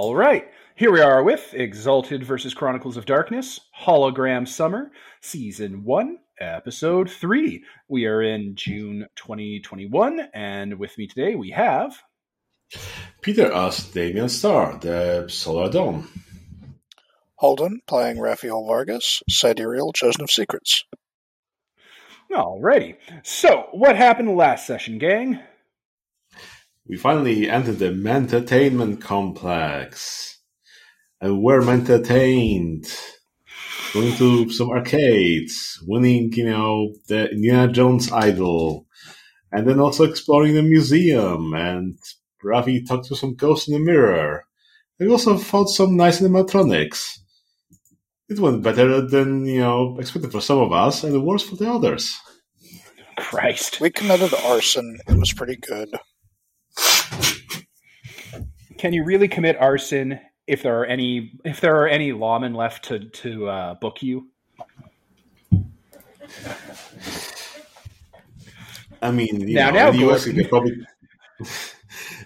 All right. Here we are with Exalted versus Chronicles of Darkness, Hologram Summer, Season 1, Episode 3. We are in June 2021, and with me today we have. Peter as Damian Starr, the Solar Dawn. Holden playing Raphael Vargas, Sidereal Chosen of Secrets. Alrighty. So, what happened last session, gang? We finally entered the entertainment Complex. And we're entertained. Going to some arcades, winning, you know, the Indiana Jones idol, and then also exploring the museum. And Ravi talked to some ghosts in the mirror. We also found some nice animatronics. It went better than, you know, expected for some of us, and worse for the others. Christ. We committed arson. It was pretty good. Can you really commit arson if there are any if there are any lawmen left to to uh, book you? I mean, you Now- know, now, in the US, you can probably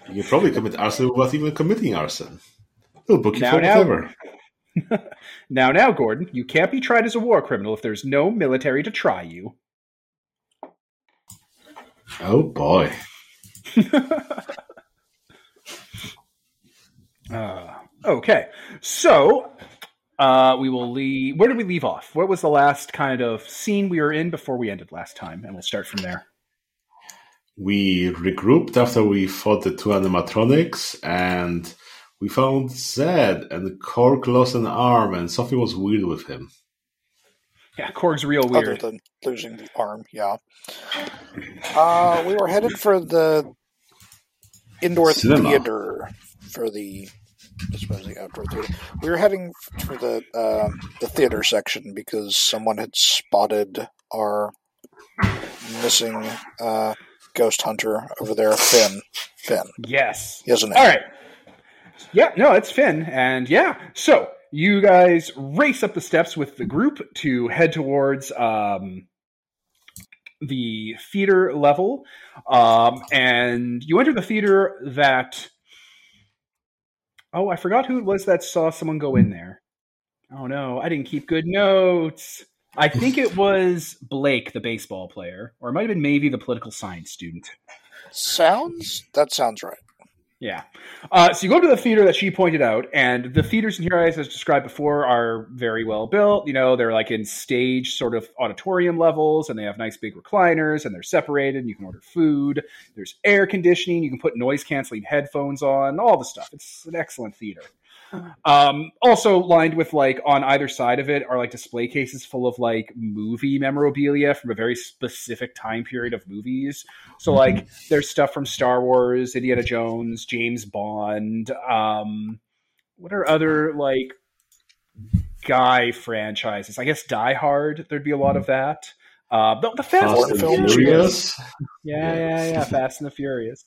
you can probably commit arson without even committing arson. They'll book you Now, for now. whatever. Now, now, Gordon, you can't be tried as a war criminal if there's no military to try you. Oh boy. Uh, okay, so uh, we will leave. Where did we leave off? What was the last kind of scene we were in before we ended last time? And we'll start from there. We regrouped after we fought the two animatronics, and we found Zed, and Korg lost an arm, and Sophie was weird with him. Yeah, Korg's real weird. Other weird. than losing the arm, yeah. Uh, we were headed for the indoor Cinema. theater for the. I suppose the outdoor theater. We were heading for the uh, the theater section because someone had spotted our missing uh, ghost hunter over there, Finn. Finn. Yes. He has a name. All right. Yeah, no, it's Finn. And yeah, so you guys race up the steps with the group to head towards um, the theater level. Um, and you enter the theater that. Oh, I forgot who it was that saw someone go in there. Oh no, I didn't keep good notes. I think it was Blake, the baseball player, or it might have been maybe the political science student. Sounds that sounds right. Yeah. Uh, so you go to the theater that she pointed out, and the theaters in here, as described before, are very well built. You know, they're like in stage sort of auditorium levels, and they have nice big recliners, and they're separated. And you can order food. There's air conditioning. You can put noise canceling headphones on. All the stuff. It's an excellent theater. Um, also lined with like on either side of it are like display cases full of like movie memorabilia from a very specific time period of movies. So like there's stuff from Star Wars, Indiana Jones, James Bond. Um, what are other like guy franchises? I guess Die Hard. There'd be a lot of that. Uh, the, the Fast, Fast and and Furious. Furious. Yeah, yeah, yeah. Fast and the Furious.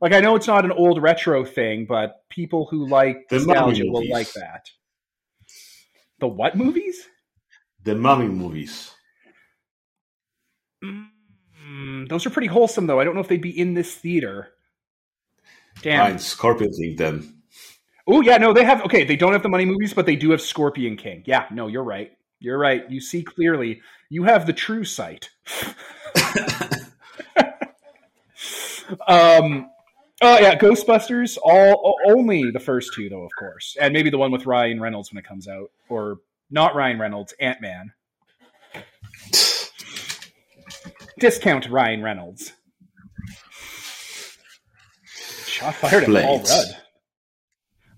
Like I know it's not an old retro thing, but people who like The nostalgia will movies. like that. The what movies? The mummy movies. Mm, those are pretty wholesome, though. I don't know if they'd be in this theater. Damn. Fine, Scorpion King then. Oh yeah, no, they have. Okay, they don't have the mummy movies, but they do have Scorpion King. Yeah, no, you're right. You're right. You see clearly. You have the true sight. um. Oh yeah, Ghostbusters. All only the first two, though, of course, and maybe the one with Ryan Reynolds when it comes out, or not Ryan Reynolds, Ant Man. Discount Ryan Reynolds. Shot fired at Paul Rudd.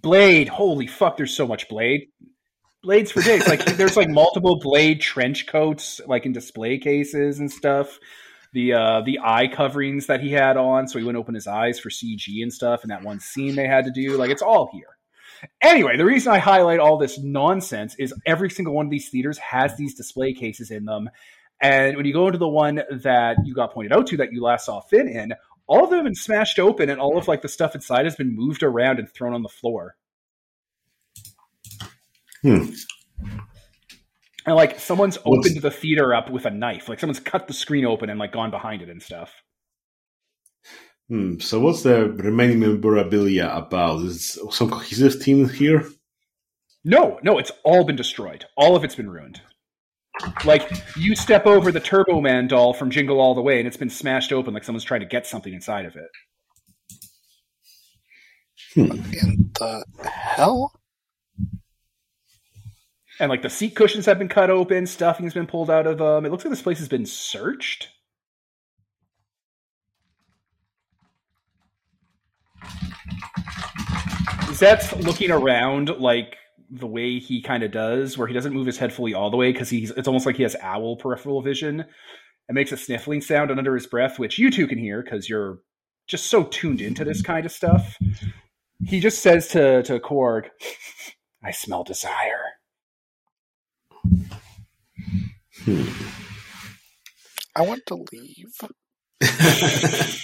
Blade. Holy fuck! There's so much Blade. Blades for days. Like there's like multiple Blade trench coats, like in display cases and stuff. The uh the eye coverings that he had on, so he wouldn't open his eyes for CG and stuff. And that one scene they had to do, like it's all here. Anyway, the reason I highlight all this nonsense is every single one of these theaters has these display cases in them. And when you go into the one that you got pointed out to that you last saw Finn in, all of them have been smashed open and all of like the stuff inside has been moved around and thrown on the floor. Hmm. And like someone's What's- opened the theater up with a knife. Like someone's cut the screen open and like gone behind it and stuff. Hmm. So what's the remaining memorabilia about? Is some cohesive team here? No, no, it's all been destroyed. All of it's been ruined. Like you step over the Turbo Man doll from Jingle All the Way, and it's been smashed open like someone's trying to get something inside of it. In the hell? And like the seat cushions have been cut open, stuffing's been pulled out of them. It looks like this place has been searched. Zeth's looking around like the way he kind of does, where he doesn't move his head fully all the way because he's it's almost like he has owl peripheral vision. It makes a sniffling sound under his breath, which you two can hear because you're just so tuned into this kind of stuff. He just says to to Korg, "I smell desire." Hmm. I want to leave.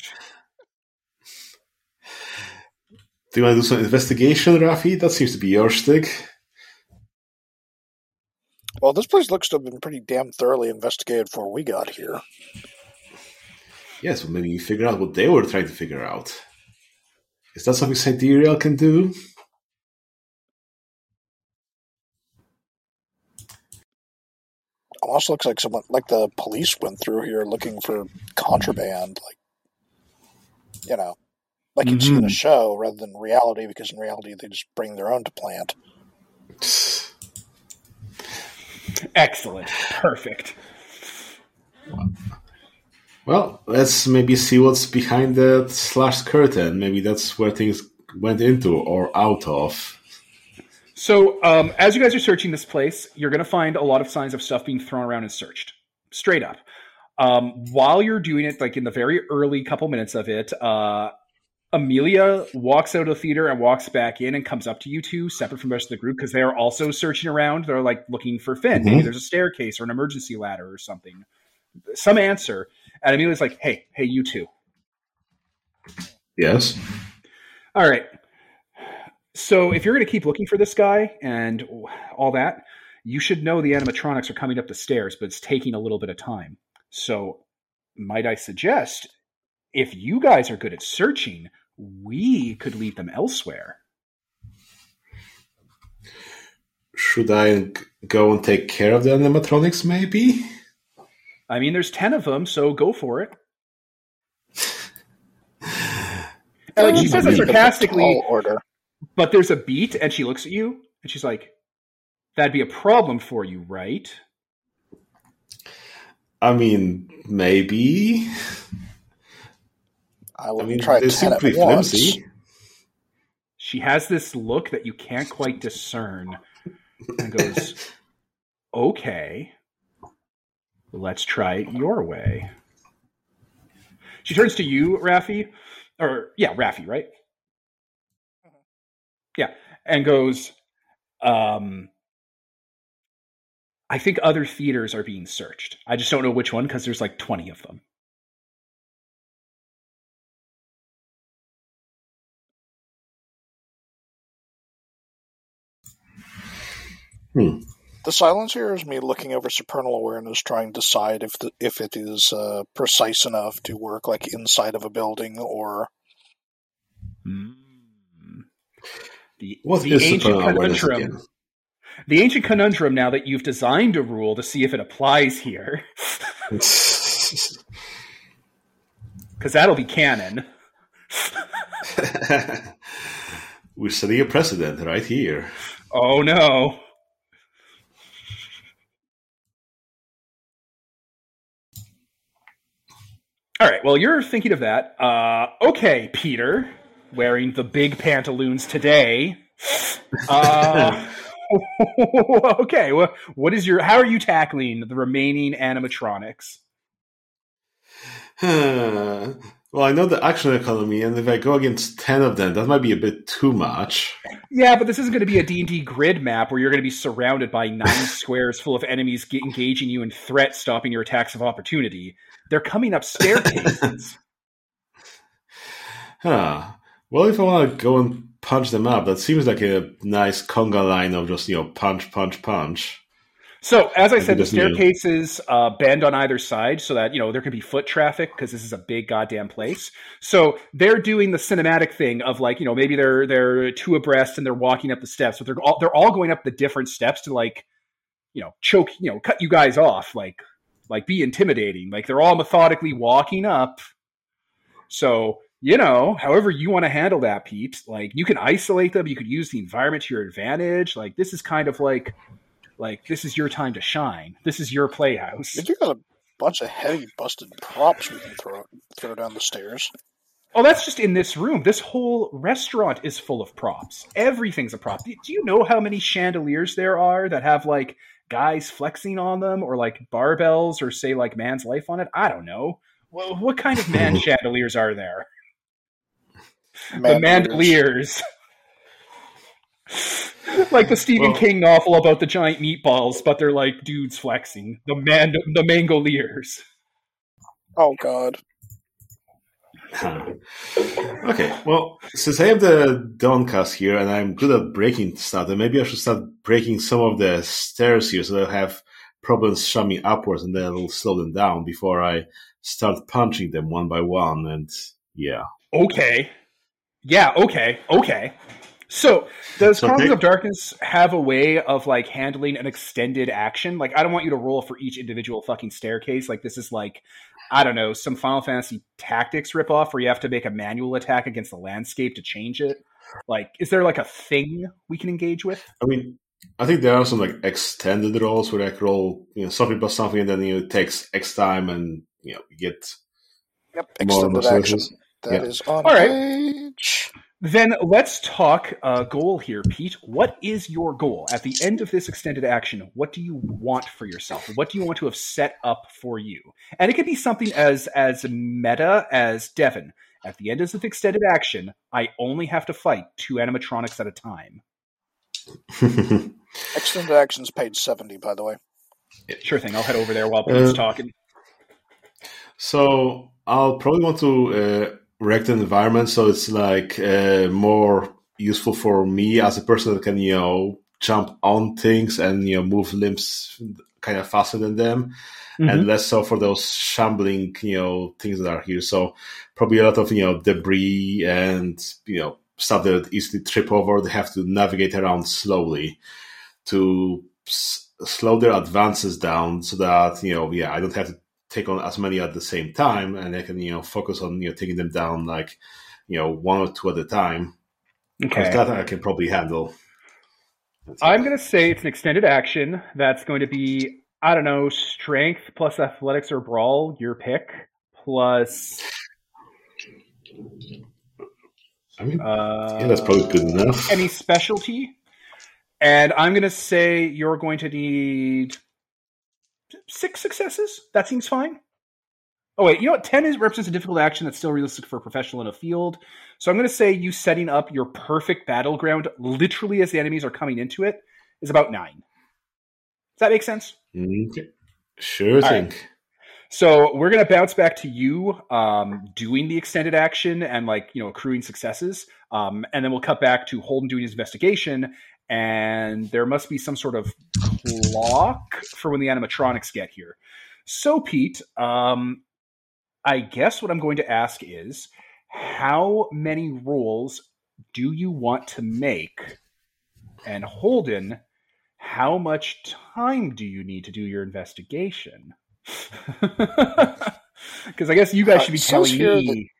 Do you want to do some investigation, Rafi? That seems to be your stick. Well, this place looks to have been pretty damn thoroughly investigated before we got here. Yes, well, maybe you figure out what they were trying to figure out. Is that something Sidereal can do? Almost looks like someone, like the police went through here looking for contraband, like you know, like you'd see in a show rather than reality, because in reality they just bring their own to plant. Excellent, perfect. Well, let's maybe see what's behind that slash curtain. Maybe that's where things went into or out of. So, um, as you guys are searching this place, you're going to find a lot of signs of stuff being thrown around and searched. Straight up. Um, while you're doing it, like in the very early couple minutes of it, uh, Amelia walks out of the theater and walks back in and comes up to you two, separate from the rest of the group, because they are also searching around. They're like looking for Finn. Maybe Mhm. there's a staircase or an emergency ladder or something. Some answer. And Amelia's like, hey, hey, you two. Yes. All right. So if you're going to keep looking for this guy and all that, you should know the animatronics are coming up the stairs, but it's taking a little bit of time. So might I suggest if you guys are good at searching, we could lead them elsewhere. Should I go and take care of the animatronics, maybe? I mean, there's 10 of them, so go for it. And like she says it Leave them a sarcastically, order. But there's a beat, and she looks at you and she's like, That'd be a problem for you, right? I mean, maybe. I I would mean, try they ten seem pretty flimsy. She has this look that you can't quite discern and goes, Okay, let's try it your way. She turns to you, Rafi, or yeah, Rafi, right? Yeah, and goes, um, I think other theaters are being searched. I just don't know which one because there's like 20 of them. The silence here is me looking over supernal awareness, trying to decide if the, if it is uh, precise enough to work like inside of a building or Hmm. The, What the ancient conundrum. The ancient conundrum. Now that you've designed a rule to see if it applies here, because that'll be canon. We're setting a precedent right here. Oh no! All right. Well, you're thinking of that. Uh, okay, Peter, wearing the big pantaloons today. Uh, okay. Well, what is your? How are you tackling the remaining animatronics? well, I know the action economy, and if I go against 10 of them, that might be a bit too much. Yeah, but this isn't going to be a D&D grid map where you're going to be surrounded by nine squares full of enemies engaging you in threat, stopping your attacks of opportunity. They're coming up staircases. Huh. Well, if I want to go and punch them up, that seems like a nice conga line of just, you know, punch, punch, punch. So, as I I said, the think that's new. staircases uh, bend on either side so that, you know, there can be foot traffic because this is a big goddamn place. So, they're doing the cinematic thing of like, you know, maybe they're they're two abreast and they're walking up the steps, but they're all they're all going up the different steps to like, you know, choke, you know, cut you guys off, like like be intimidating. Like they're all methodically walking up. So, you know, however you want to handle that, Pete, like you can isolate them, you could use the environment to your advantage. Like this is kind of like like this is your time to shine. This is your playhouse. Do got a bunch of heavy busted props we can throw throw down the stairs. Oh, that's just in this room. This whole restaurant is full of props. Everything's a prop. Do do you know how many chandeliers there are that have like guys flexing on them or like barbells or say like man's life on it? I don't know. Well, what kind of man chandeliers are there? The Mandeliers. Mandaliers. like the Stephen Well- King novel about the giant meatballs, but they're like dudes flexing. The man, the Mangoliers. Oh God. Huh. Okay, well, since I have the Dawn caste here and I'm good at breaking stuff, then maybe I should start breaking some of the stairs here so that I have problems shoving upwards and then it'll slow them down before I start punching them one by one. And yeah. Okay. Yeah, okay, okay. So, does So Chronicles they- of Darkness have a way of like handling an extended action? Like, I don't want you to roll for each individual fucking staircase. Like, this is like, I don't know, some Final Fantasy Tactics ripoff where you have to make a manual attack against the landscape to change it. Like, is there like a thing we can engage with? I mean, I think there are some like extended rolls where I can roll, you know, something plus something and then you know, it takes X time and, you know, you get Yep. more Extended action. resources. That Yeah. is on All right. page. Then let's talk uh, goal here, Pete. What is your goal at the end of this extended action? What do you want for yourself? What do you want to have set up for you? And it could be something as as meta as Devin. At the end of this extended action, I only have to fight two animatronics at a time. Extended actions page seventy, by the way. Sure thing. I'll head over there while Pete's Uh, talking. So I'll probably want to uh, wreck environment so it's like uh, more useful for me as a person that can you know jump on things and you know move limbs kind of faster than them, and less so for those shambling you know things that are here. So probably a lot of you know debris and you know stuff that easily trip over. They have to navigate around slowly to s- slow their advances down so that you know yeah I don't have to take on as many at the same time, and I can you know focus on you know taking them down like you know one or two at a time. Because Okay. that I can probably handle. I'm going to say it's an extended action that's going to be, I don't know, strength plus athletics or brawl, your pick, plus. I mean, Uh, yeah, that's probably good enough. Any specialty. And I'm going to say you're going to need six successes. That seems fine. Oh, wait. You know what? 10 is, represents a difficult action that's still realistic for a professional in a field. So I'm going to say you setting up your perfect battleground literally as the enemies are coming into it is about nine. Does that make sense? Okay. Sure All thing. right. So we're gonna bounce back to you um, doing the extended action and like you know accruing successes, um, and then we'll cut back to Holden doing his investigation. And there must be some sort of clock for when the animatronics get here. So Pete, um, I guess what I'm going to ask is, how many rules do you want to make? And Holden, how much time do you need to do your investigation? Because I guess you guys Uh, should be it says telling here me.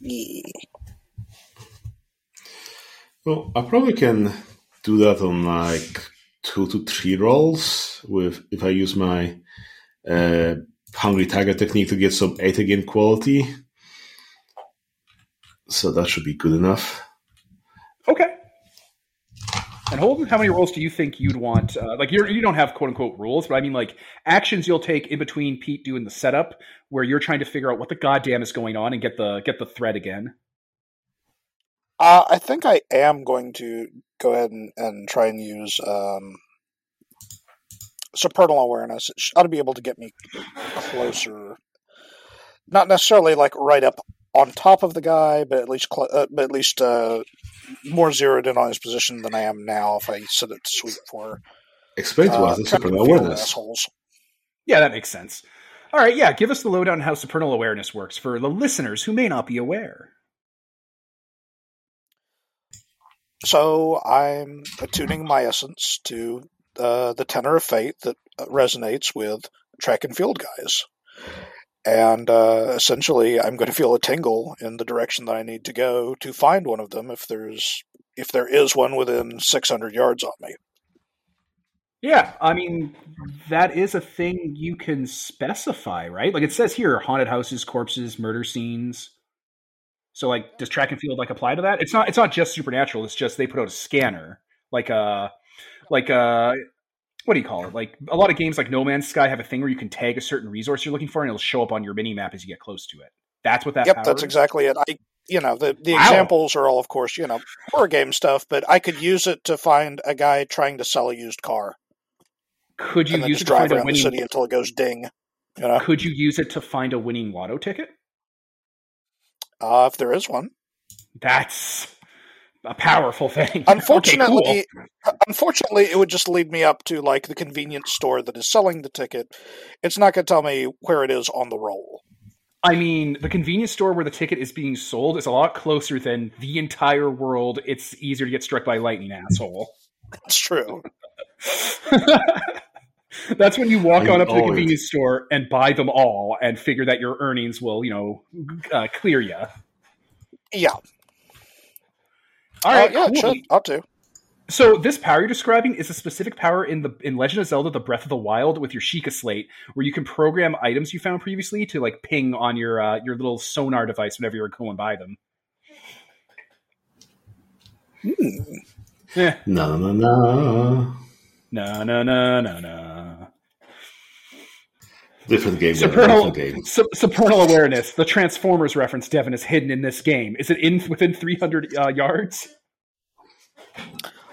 Yeah. Well, I probably can do that on like two to three rolls with if I use my uh, hungry tiger technique to get some eight again quality. So that should be good enough. Okay. And Holden, how many rolls do you think you'd want? Uh, like you're, you don't have quote unquote rules, but I mean like actions you'll take in between Pete doing the setup, where you're trying to figure out what the goddamn is going on and get the get the thread again. Uh, I think I am going to go ahead and, and try and use um, supernal awareness. It ought to be able to get me closer. Not necessarily like right up on top of the guy, but at least cl- uh, but at least uh, more zeroed in on his position than I am now if I set it to sweep for Explain to Uh, us the supernal awareness. assholes. Yeah, that makes sense. All right, yeah, give us the lowdown on how supernal awareness works for the listeners who may not be aware. So I'm attuning my essence to uh, the tenor of fate that uh, resonates with track and field guys. And uh, essentially, I'm going to feel a tingle in the direction that I need to go to find one of them if there's if there is one within 600 yards on me. Yeah, I mean, that is a thing you can specify, right? Like it says here haunted houses, corpses, murder scenes. So like does track and field like apply to that? It's not it's not just supernatural, it's just they put out a scanner. Like a like a what do you call it? Like a lot of games like No Man's Sky have a thing where you can tag a certain resource you're looking for and it'll show up on your mini map as you get close to it. That's what that yep, that's is? exactly it. I you know the the Wow. examples are all, of course, you know horror game stuff, but I could use it to find a guy trying to sell a used car Could you use it to drive find a around the winning city until it goes ding. You know, could you use it to find a winning lotto ticket? Uh, if there is one. That's a powerful thing. Unfortunately, Okay, cool. unfortunately, it would just lead me up to like the convenience store that is selling the ticket. It's not going to tell me where it is on the roll. I mean, the convenience store where the ticket is being sold is a lot closer than the entire world. It's easier to get struck by lightning, asshole. That's true. That's when you walk I on up to the always- convenience store and buy them all and figure that your earnings will, you know, uh, clear you. Yeah. All right, Uh, yeah, cool. sure. Ought to. So this power you're describing is a specific power in the in Legend of Zelda: The Breath of the Wild with your Sheikah Slate, where you can program items you found previously to like ping on your uh, your little sonar device whenever you're going by them. Eh, No, no, no. no, no, no, no, no. Different game. Supernal, Different game. su- supernal awareness. The Transformers reference, Devin, is hidden in this game. Is it in within 300 uh, yards?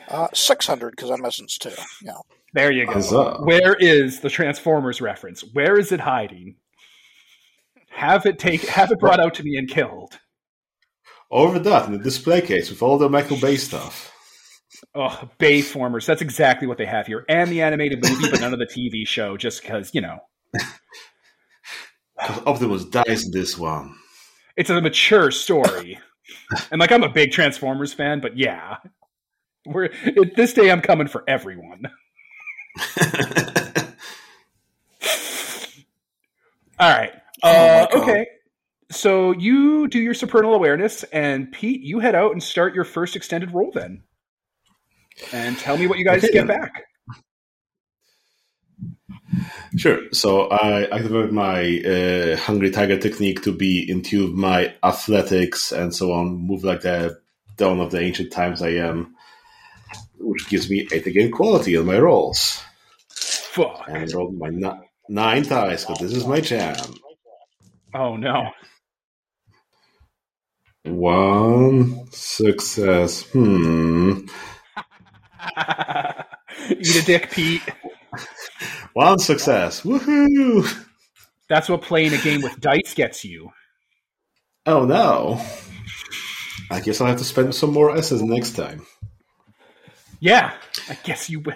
Uh, 600 because I'm Essence too. Yeah. There you go. Huzzah. Where is the Transformers reference? Where is it hiding? Have it take. Have it brought out to me and killed. Over that in the display case with all the Michael Bay stuff. Oh, Bayformers. That's exactly what they have here, and the animated movie, but none of the TV show, just because you know 'Cause Optimus dies in this one. it's a mature story. and like, I'm a big Transformers fan, but yeah, we're at this day. I'm coming for everyone. All right. Oh Uh, okay. So you do your supernal awareness, and Pete, you head out and start your first extended roll then. And tell me what you guys Okay, get then. back. Sure. So I activate my uh, Hungry Tiger technique to be in into my athletics and so on, move like the dawn of the ancient times I am, which gives me 8 again quality on my rolls. Fuck. And I rolled my ni- nine dice, because this is my jam. Oh no. One success. Hmm. Eat a dick, Pete. One success. Woohoo! That's what playing a game with dice gets you. Oh no. I guess I'll have to spend some more S's next time. Yeah, I guess you will.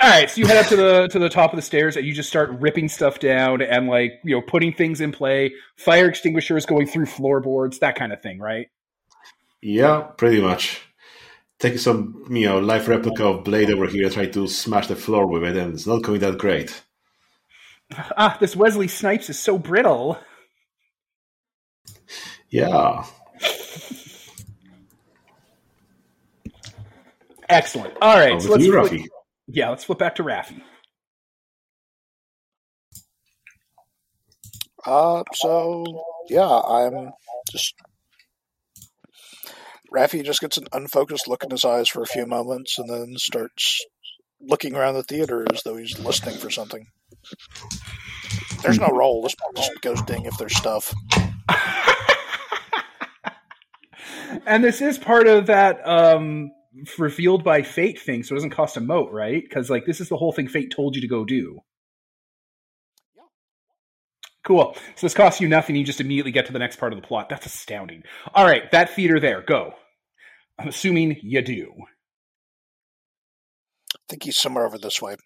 All right, so you head up to the to the top of the stairs and you just start ripping stuff down and like you know putting things in play, fire extinguishers going through floorboards, that kind of thing, right? Yeah, pretty much. Taking some, you know, life replica of Blade over here, try to smash the floor with it, and it's not going that great. Ah, this Wesley Snipes is so brittle. Yeah. Excellent. All right, Over so let's you, flip, Rafi. yeah, let's flip back to Rafi. Uh, so yeah, I'm just. Rafi just gets an unfocused look in his eyes for a few moments, and then starts looking around the theater as though he's listening for something. There's no roll. This just goes ding if there's stuff. and this is part of that um revealed by fate thing, so it doesn't cost a mote, right? Because like this is the whole thing fate told you to go do. Cool. So this costs you nothing. You just immediately get to the next part of the plot. That's astounding. All right, that theater there. Go. I'm assuming you do. I think he's somewhere over this way.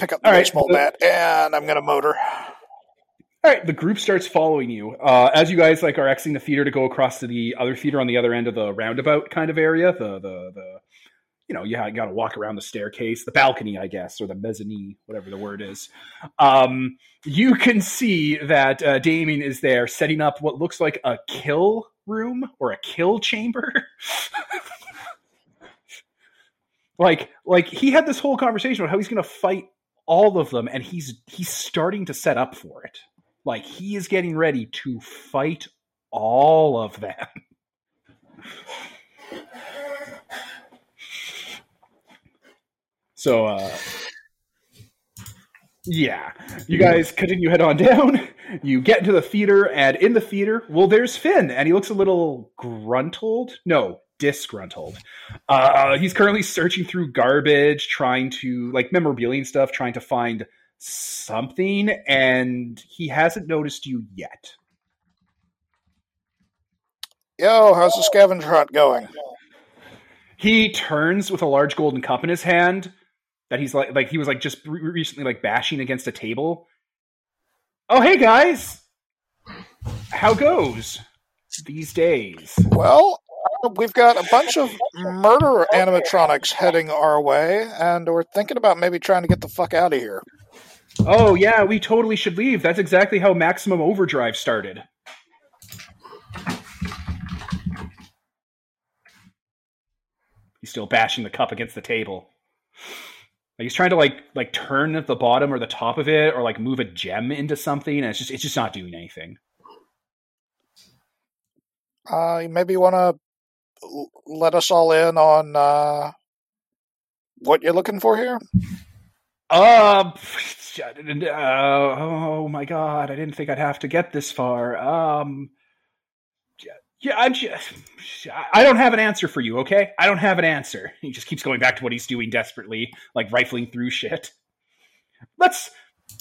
Pick up the All right, baseball so- bat, and I'm going to motor. All right, the group starts following you uh, as you guys like are exiting the theater to go across to the other theater on the other end of the roundabout kind of area. The the the you know you got to walk around the staircase, the balcony, I guess, or the mezzanine, whatever the word is. Um, you can see that uh, Damien is there setting up what looks like a kill room or a kill chamber. like like he had this whole conversation about how he's going to fight all of them and he's he's starting to set up for it like he is getting ready to fight all of them so uh yeah. You guys continue head on down. You get into the theater and in the theater well there's finn and he looks a little gruntled. No disgruntled. Uh he's currently searching through garbage trying to like memorabilia and stuff trying to find something and he hasn't noticed you yet. Yo, how's the scavenger hunt going? he turns with a large golden cup in his hand that he's like like he was like just re- recently like bashing against a table. Oh hey guys! How goes these days? Well, uh, we've got a bunch of murder animatronics heading our way, and we're thinking about maybe trying to get the fuck out of here. oh yeah we totally should leave. That's exactly how maximum overdrive started. He's still bashing the cup against the table like he's trying to like like turn at the bottom or the top of it or like move a gem into something and it's just it's just not doing anything Uh, you maybe want to let us all in on uh, what you're looking for here? Uh, uh, oh my god, I didn't think I'd have to get this far. Um, yeah, I'm just, I don't have an answer for you, okay? I don't have an answer. He just keeps going back to what he's doing desperately, like rifling through shit. Let's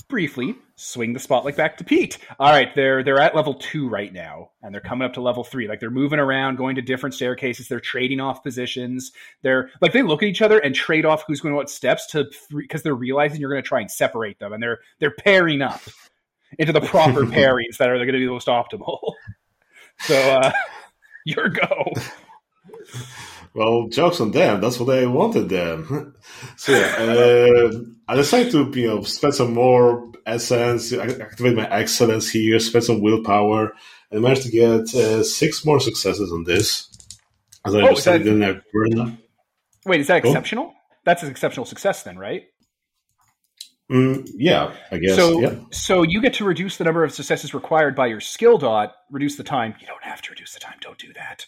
briefly swing the spotlight back to Pete. All right, they're they're at level two right now, and they're coming up to level three. Like they're moving around, going to different staircases. They're trading off positions. They're like they look at each other and trade off who's going to what steps to because they're realizing you're going to try and separate them, and they're they're pairing up into the proper pairings that are going to be the most optimal. So uh, your go. Well, jokes on them. That's what I wanted them. so yeah, uh, I decided to you know spend some more essence, activate my excellence here, spend some willpower, and managed to get uh, six more successes on this. As I Oh, decided that- didn't have burn. Wait, is that exceptional? That's an exceptional success, then, right? Mm, yeah, I guess. so, yeah. so you get to reduce the number of successes required by your skill dot. Reduce the time. You don't have to reduce the time. Don't do that.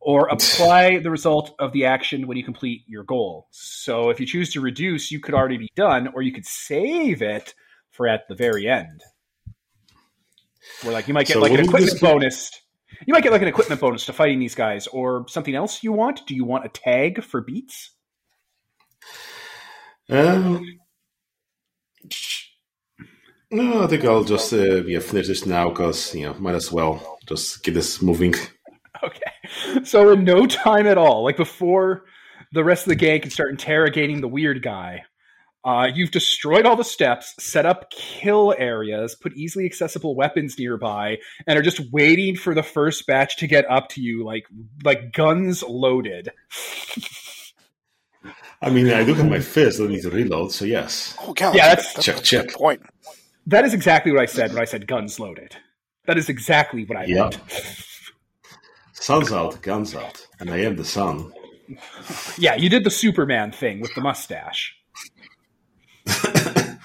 Or apply the result of the action when you complete your goal. So, if you choose to reduce, you could already be done, or you could save it for at the very end. Where, like, you might get So like an equipment bonus. You might get like an equipment bonus to fighting these guys, or something else you want. Do you want a tag for beats? Um, no, I think I'll just uh, yeah finish this now because you know might as well just get this moving. Okay. So in no time at all, like before the rest of the gang can start interrogating the weird guy, uh, you've destroyed all the steps, set up kill areas, put easily accessible weapons nearby, and are just waiting for the first batch to get up to you, like like guns loaded. I mean, I do have my fist. I need to reload. So yes, Oh, God. Yeah, that's- that's check a check. good point. That is exactly what I said when I said guns loaded. That is exactly what I Yeah. meant. Sun's out, guns out, and I am the sun. Yeah, you did the Superman thing with the mustache.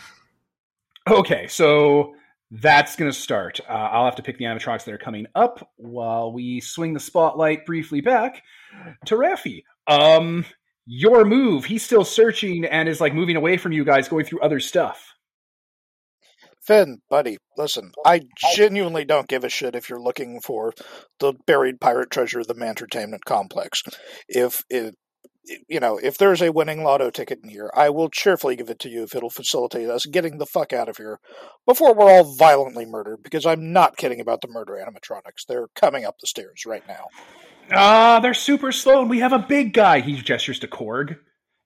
okay, so that's going to start. Uh, I'll have to pick the animatronics that are coming up while we swing the spotlight briefly back to Raffi. Um, your move. He's still searching and is like moving away from you guys, going through other stuff. Finn, buddy, listen, I genuinely don't give a shit if you're looking for the buried pirate treasure of the Mantertainment complex. If it, you know, if there's a winning lotto ticket in here, I will cheerfully give it to you if it'll facilitate us getting the fuck out of here before we're all violently murdered. Because I'm not kidding about the murder animatronics; they're coming up the stairs right now. Ah, they're super slow, and we have a big guy. He gestures to Korg,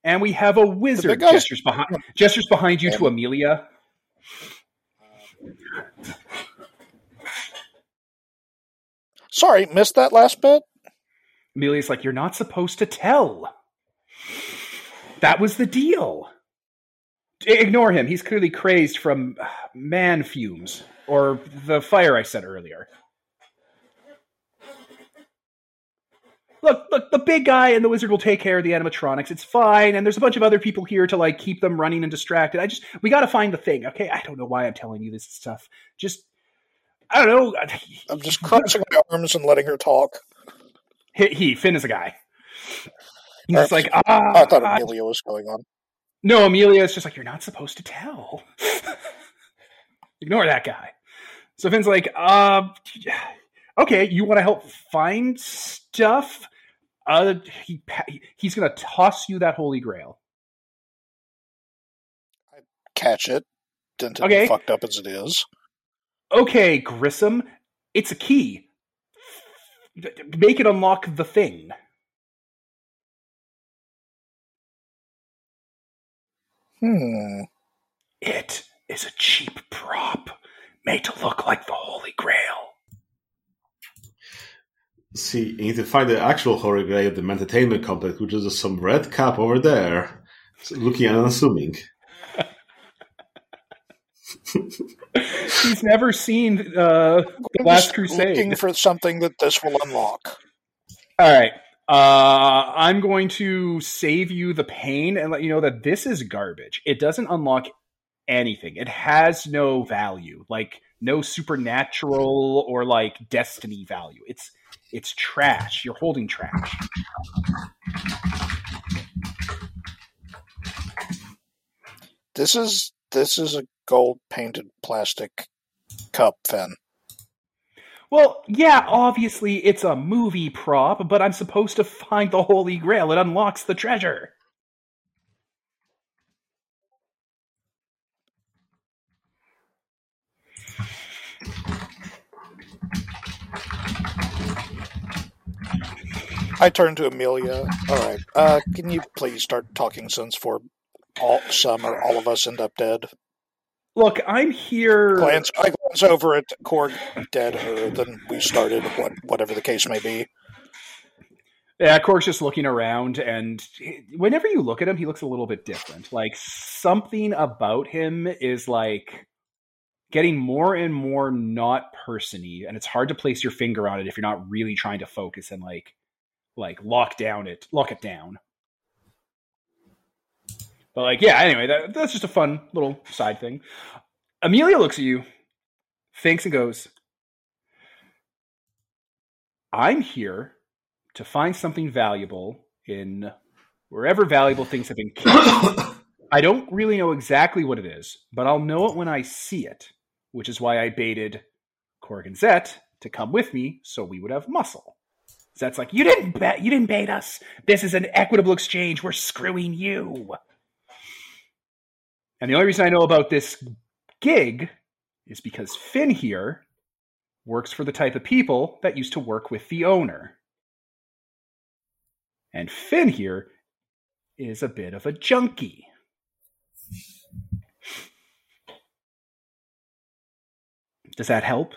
And we have a wizard gestures behind gestures behind you to Amelia. Sorry, missed that last bit. Amelia's like, You're not supposed to tell. That was the deal. Ignore him. He's clearly crazed from uh, man fumes or the fire I said earlier. Look, look, the big guy and the wizard will take care of the animatronics. It's fine, and there's a bunch of other people here to like keep them running and distracted. I just we got to find the thing, okay? I don't know why I'm telling you this stuff. Just I don't know. I'm just crossing my arms and letting her talk. He, he Finn is a guy. He's just like ah. I thought Amelia was going on. No, Amelia is just like, you're not supposed to tell. Ignore that guy. So Finn's like, uh, okay, you want to help find stuff? Uh, he he's gonna toss you that holy grail. I Catch it. Dented Okay. and fucked up as it is. Okay, Grissom, it's a key. Make it unlock the thing. Hmm. It is a cheap prop made to look like the Holy Grail. See, you need to find the actual Holy Grail of the entertainment complex, which is just some red cap over there, looking unassuming. He's never seen uh, the Last Crusade. Looking for something that this will unlock. All right. Uh, I'm going to save you the pain and let you know that this is garbage. It doesn't unlock anything. It has no value, like no supernatural or like destiny value. It's it's trash. You're holding trash. This is this is a gold painted plastic cup, Finn. Well, yeah, obviously it's a movie prop, but I'm supposed to find the Holy Grail. It unlocks the treasure. I turn to Amelia. All right. Uh, can you please start talking since for all some or all of us end up dead? Look, I'm here. Glance. I glance over at Korg deader than we started. What, whatever the case may be. Yeah, Korg's just looking around, and whenever you look at him, he looks a little bit different. Like something about him is like getting more and more not persony, and it's hard to place your finger on it if you're not really trying to focus and like like lock down it, lock it down. But like, yeah. Anyway, that, that's just a fun little side thing. Amelia looks at you, thinks, and goes, "I'm here." to find something valuable in wherever valuable things have been kept. I don't really know exactly what it is, but I'll know it when I see it, which is why I baited Korg Zet to come with me so we would have muscle. Zet's like, you didn't bet, you didn't bait us. This is an equitable exchange. We're screwing you. And the only reason I know about this gig is because Finn here works for the type of people that used to work with the owner. And Finn here is a bit of a junkie. Does that help?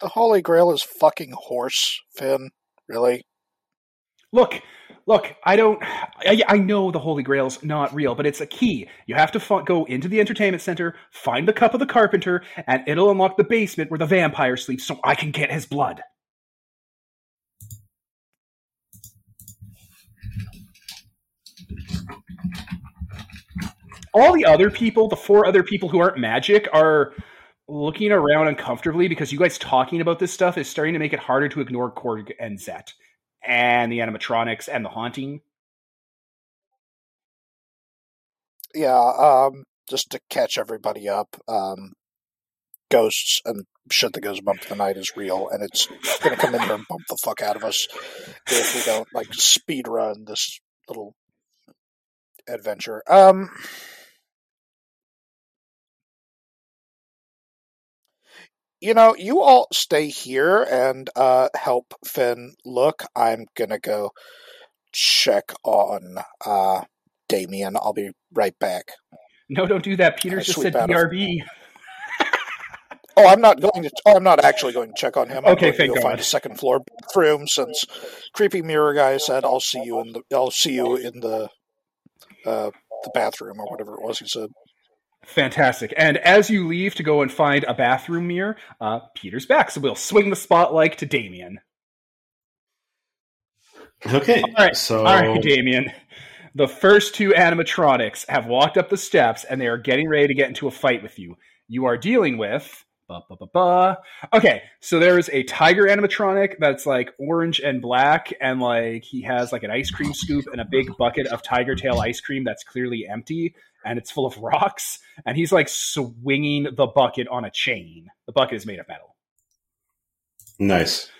The Holy Grail is fucking horse, Finn. Really? Look, look, I don't. I, I know the Holy Grail's not real, but it's a key. You have to go into the entertainment center, find the Cup of the Carpenter, and it'll unlock the basement where the vampire sleeps so I can get his blood. all the other people, the four other people who aren't magic, are looking around uncomfortably because you guys talking about this stuff is starting to make it harder to ignore Korg and Zet and the animatronics and the haunting. Yeah. Um. Just to catch everybody up. Um. Ghosts and shit that goes bump the night is real, and it's going to come in here and bump the fuck out of us if we don't like speed run this little adventure. Um. You know, you all stay here and uh, help Finn look. I'm gonna go check on uh, Damien. I'll be right back. No, don't do that. Peter I just said BRB. Oh, I'm not going to. Oh, I'm not actually going to check on him. I'm Okay, going to thank go find a second floor bathroom since creepy mirror guy said, "I'll see you in the. I'll see you in the, uh, the bathroom or whatever it was." He said. Fantastic. And as you leave to go and find a bathroom mirror, uh, Peter's back. So we'll swing the spotlight to Damien. Okay. All right. So All right, Damien. The first two animatronics have walked up the steps and they are getting ready to get into a fight with you. You are dealing with. Ba, ba, ba. Okay, so there is a tiger animatronic that's like orange and black, and like he has like an ice cream scoop and a big bucket of tiger tail ice cream that's clearly empty and it's full of rocks. And he's like swinging the bucket on a chain. The bucket is made of metal. nice.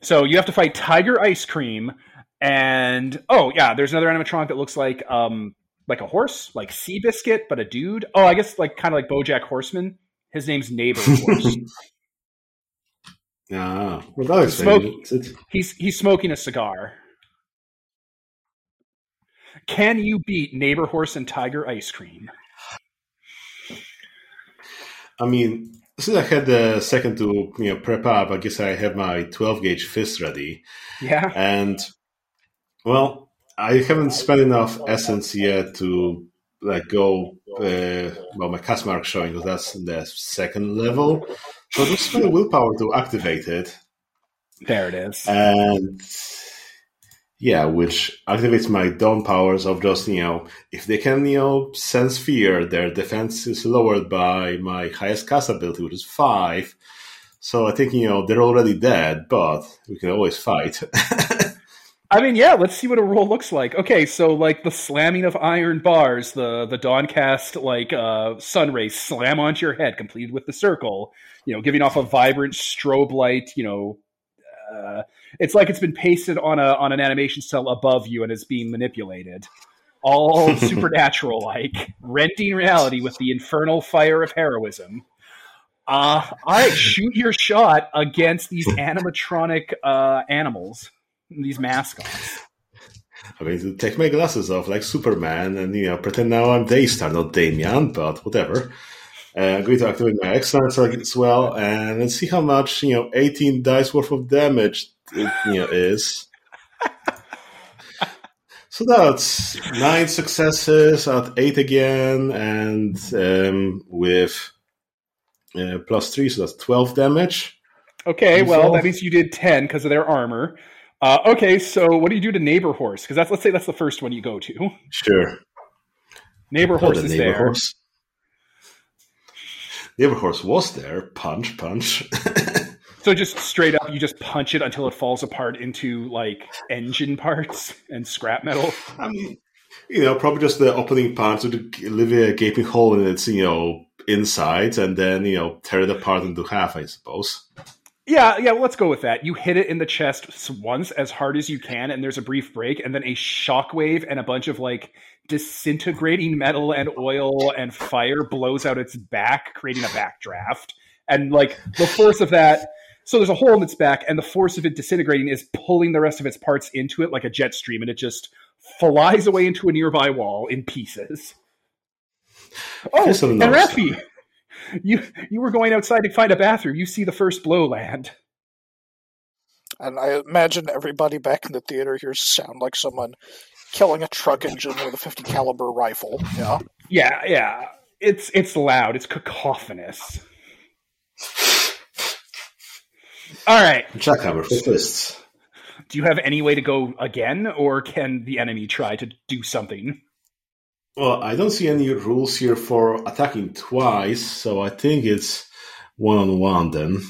So you have to fight Tiger Ice Cream, and oh yeah, there's another animatronic that looks like um like a horse, like Seabiscuit, but a dude. Oh, I guess like kind of like BoJack Horseman. His name's Neighbor Horse. Ah, well, that explains he's he's smoking a cigar. Can you beat Neighbor Horse and Tiger Ice Cream? I mean, since I had the second to you know prep up, I guess I have my 12 gauge fist ready, Yeah. and well, I haven't spent enough essence yet to like go. Uh, well, my caste mark showing because that's the second level, so just spend willpower to activate it, There it is. and yeah, which activates my dawn powers of just you know if they can you know sense fear, their defense is lowered by my highest caste ability, which is five. So I think you know they're already dead, but we can always fight. I mean, yeah, let's see what a roll looks like. Okay, so like the slamming of iron bars, the the Dawn caste like uh sun rays slam onto your head, completed with the circle, you know, giving off a vibrant strobe light, you know, uh, it's like it's been pasted on a on an animation cell above you and is being manipulated. All supernatural like, rending reality with the infernal fire of heroism. Uh, all right, shoot your shot against these animatronic uh, animals, these mascots. I mean, to take my glasses off like Superman and you know pretend now I'm Daystar, not Damien, but whatever. Uh, I'm going to activate my excellence as well, and let's see how much you know 18 dice worth of damage it you know is. So that's nine successes at eight again, and um, with uh, plus three, so that's 12 damage. Okay, well, that means you did 10 because of their armor. Uh, okay, so what do you do to Neighbor Horse? Because that's let's say that's the first one you go to. Sure. Neighbor Horse the is neighbor there. horse. Neighbor horse was there. Punch, punch. So just straight up, you just punch it until it falls apart into like engine parts and scrap metal. I mean, you know, probably just the opening punch would leave a gaping hole in its, you know, insides, and then you know tear it apart into half. I suppose. Yeah, yeah, let's go with that. You hit it in the chest once as hard as you can, and there's a brief break, and then a shockwave and a bunch of like disintegrating metal and oil and fire blows out its back, creating a backdraft. And like the force of that, so there's a hole in its back, and the force of it disintegrating is pulling the rest of its parts into it like a jet stream, and it just flies away into a nearby wall in pieces. Oh, Here's some and notes. Rafi, you you were going outside to find a bathroom. You see the first blow land. And I imagine everybody back in the theater here sound like someone killing a truck engine with a 50 caliber rifle. Yeah. Yeah, yeah. It's it's loud. It's cacophonous. All right. Jackhammer for fists. Do you have any way to go again, or can the enemy try to do something? Well, I don't see any rules here for attacking twice, so I think it's one on one then.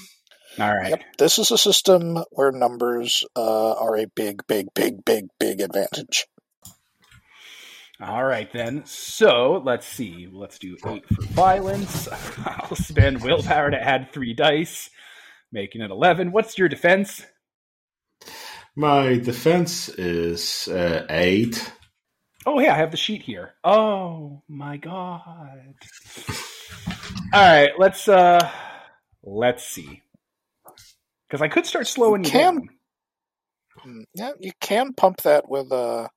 All right. Yep. This is a system where numbers uh, are a big, big, big, big, big advantage. All right then. So let's see. Let's do eight for violence. I'll spend willpower to add three dice, making it eleven. What's your defense? My defense is uh, eight. Oh yeah, I have the sheet here. Oh my god. All right, let's uh let's see. Cuz I could start slowing you Can- down. Mm, Yeah, you can pump that with uh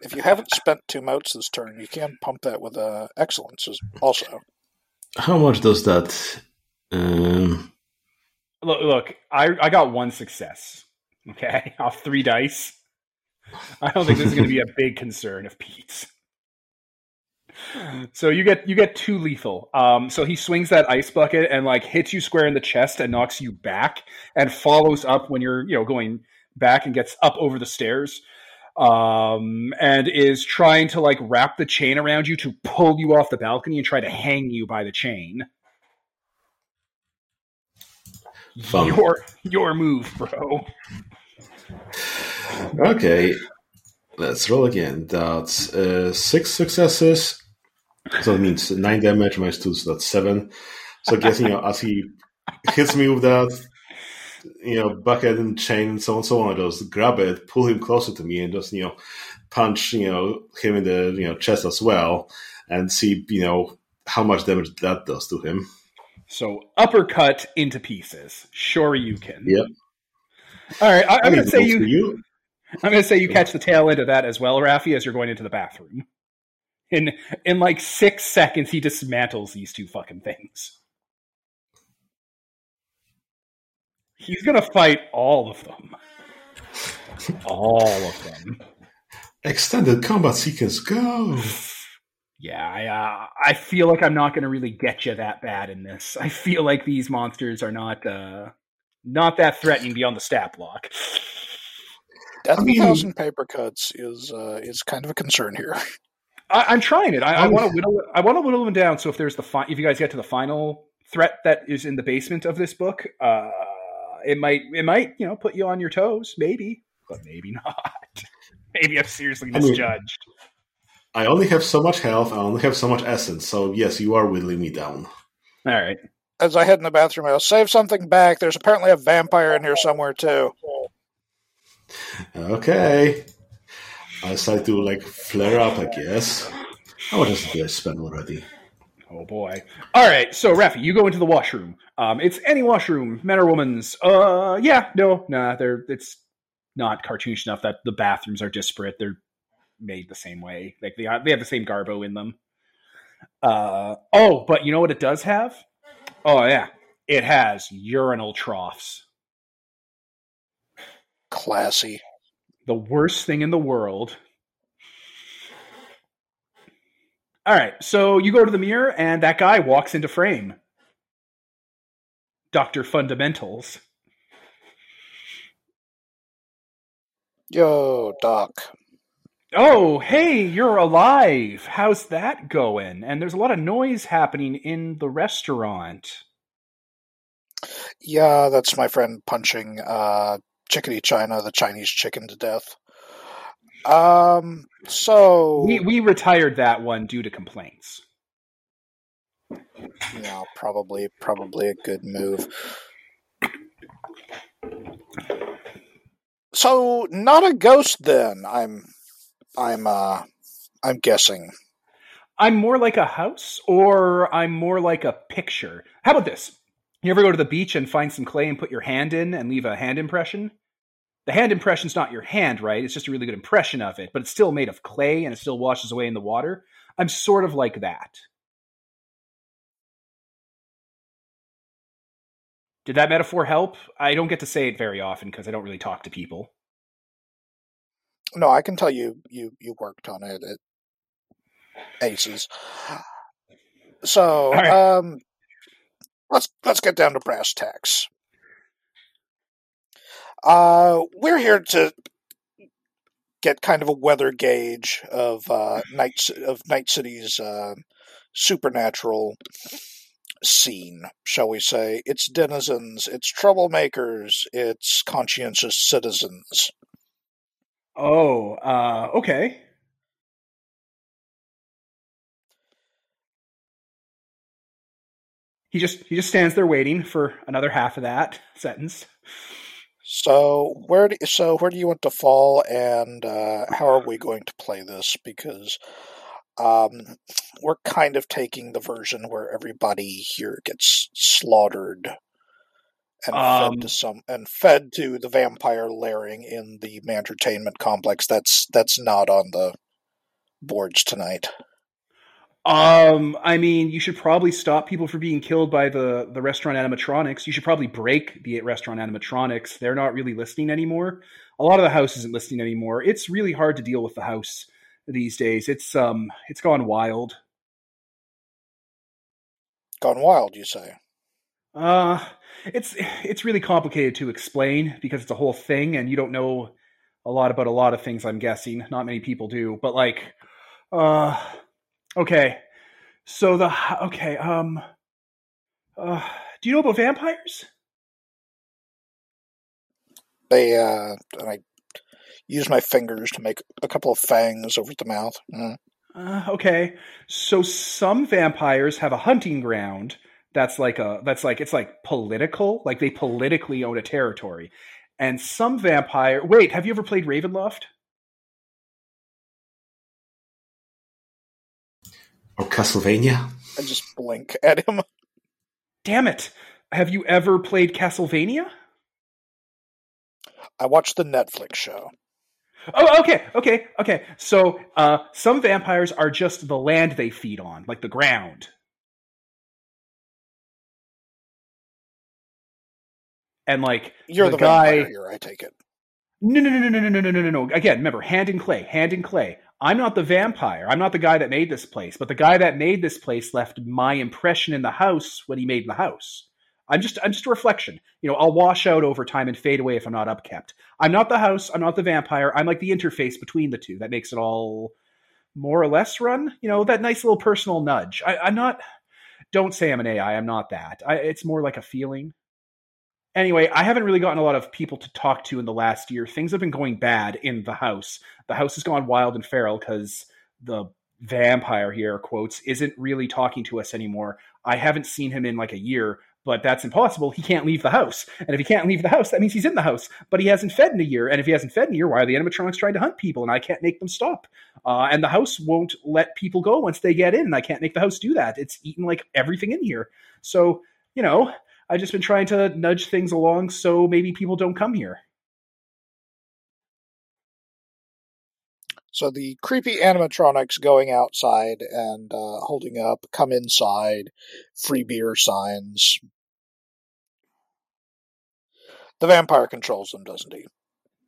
if you haven't spent two motes this turn, you can pump that with uh excellence also. How much does that? Um, Look, look I, I got one success. Okay, off three dice. I don't think this is going to be a big concern of Pete's. So you get you get two lethal. Um, so he swings that ice bucket and like hits you square in the chest and knocks you back, and follows up when you're you know going back and gets up over the stairs, um, and is trying to like wrap the chain around you to pull you off the balcony and try to hang you by the chain. Fun. Your your move, bro. okay, let's roll again. That's uh, six successes. So it means nine damage minus two, so that's seven. So I guess you know as he hits me with that, you know, bucket and chain and so on and so on, I just grab it, pull him closer to me, and just you know, punch you know him in the you know chest as well, and see you know how much damage that does to him. So uppercut into pieces. Sure, you can. Yep. All right, I, I'm going to say you. you. I'm going to say you catch the tail end of that as well, Rafi, as you're going into the bathroom. In in like six seconds, he dismantles these two fucking things. He's going to fight all of them. All of them. Extended combat sequence, go! Yeah, I uh, I feel like I'm not going to really get you that bad in this. I feel like these monsters are not uh, not that threatening beyond the stat block. Death I of mean- thousand paper cuts is uh, is kind of a concern here. I, I'm trying it. I, I want to whittle. I want to whittle them down. So if there's the fi- if you guys get to the final threat that is in the basement of this book, uh, it might it might you know put you on your toes, maybe, but maybe not. maybe I've seriously I mean- misjudged. I only have so much health, I only have so much essence, so yes, you are whittling me down. All right. As I head in the bathroom, I'll save something back. There's apparently a vampire in here somewhere too. Okay. I decide to like flare up, I guess. How much did I spend already? Oh boy. All right. So Rafi, you go into the washroom. Um, it's any washroom, men or women's. Uh, yeah, no, nah. They're it's not cartoonish enough that the bathrooms are disparate. They're made the same way. Like they they have the same garbo in them. Uh oh, but you know what it does have? Oh yeah, it has urinal troughs. Classy. The worst thing in the world. All right, so you go to the mirror, and that guy walks into frame. Doctor Fundamentals. Yo, Doc. Oh, hey, you're alive. How's that going? And there's a lot of noise happening in the restaurant. Yeah, that's my friend punching uh, Chickadee China, the Chinese chicken, to death. Um, so We we retired that one due to complaints. yeah, probably probably a good move. So not a ghost then. I'm I'm uh I'm guessing. I'm more like a house, or I'm more like a picture. How about this? You ever go to the beach and find some clay and put your hand in and leave a hand impression? The hand impression's not your hand, right? It's just a really good impression of it, but it's still made of clay and it still washes away in the water. I'm sort of like that. Did that metaphor help? I don't get to say it very often because I don't really talk to people. No, I can tell you you you worked on it at Aces. So, right. um let's let's get down to brass tacks. Uh we're here to get kind of a weather gauge of uh night of Night City's uh supernatural scene, shall we say. Its denizens, its troublemakers, its conscientious citizens. Oh, uh, okay. He just he just stands there waiting for another half of that sentence. So where do, so where do you want to fall, and uh, how are we going to play this? Because um, we're kind of taking the version where everybody here gets slaughtered and Um, fed to some and fed to the vampire lairing in the entertainment complex. That's that's not on the boards tonight. Um, I mean, you should probably stop people from being killed by the the restaurant animatronics. You should probably break the restaurant animatronics. They're not really listening anymore. A lot of the house isn't listening anymore. It's really hard to deal with the house these days. It's um, it's gone wild. Gone wild, you say? Uh, it's it's really complicated to explain because it's a whole thing, and you don't know a lot about a lot of things. I'm guessing not many people do, but like, uh, okay, so the okay, um, uh, do you know about vampires? They uh, and I use my fingers to make a couple of fangs over the mouth. Mm. Uh, okay, so some vampires have a hunting ground that's like a that's like it's like political, like they politically own a territory, and some vampire. Wait, have you ever played Ravenloft? Or Castlevania? I just blink at him. Damn it! Have you ever played Castlevania? I watched the Netflix show. Oh, okay, okay, okay. So, uh, some vampires are just the land they feed on, like the ground. And like You're the, the, guy. here, I take it. No, no, no, no, no, no, no, no, no, no. Again, remember, hand in clay, hand in clay. I'm not the vampire. I'm not the guy that made this place, but the guy that made this place left my impression in the house when he made the house. I'm just, I'm just a reflection. You know, I'll wash out over time and fade away if I'm not upkept. I'm not the house. I'm not the vampire. I'm like the interface between the two that makes it all more or less run. You know, that nice little personal nudge. I, I'm not. Don't say I'm an AI. I'm not that. I, it's more like a feeling. Anyway, I haven't really gotten a lot of people to talk to in the last year. Things have been going bad in the house. The house has gone wild and feral because the vampire here, quotes, isn't really talking to us anymore. I haven't seen him in like a year, but that's impossible. He can't leave the house. And if he can't leave the house, that means he's in the house. But he hasn't fed in a year. And if he hasn't fed in a year, why are the animatronics trying to hunt people? And I can't make them stop. Uh, and the house won't let people go once they get in. And I can't make the house do that. It's eaten like everything in here. So, you know, I've just been trying to nudge things along so maybe people don't come here. So the creepy animatronics going outside and uh, holding up, come inside, free beer signs. The vampire controls them, doesn't he?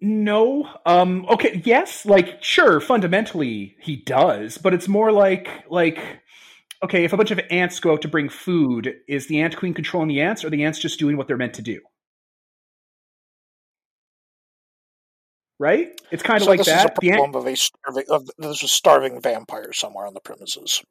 No. Um okay, yes, like sure, fundamentally he does, but it's more like like okay, if a bunch of ants go out to bring food, is the ant queen controlling the ants or the ants just doing what they're meant to do? Right? It's kind of so like this that. is a The ant- problem of a starving. Of, there's a starving vampire somewhere on the premises.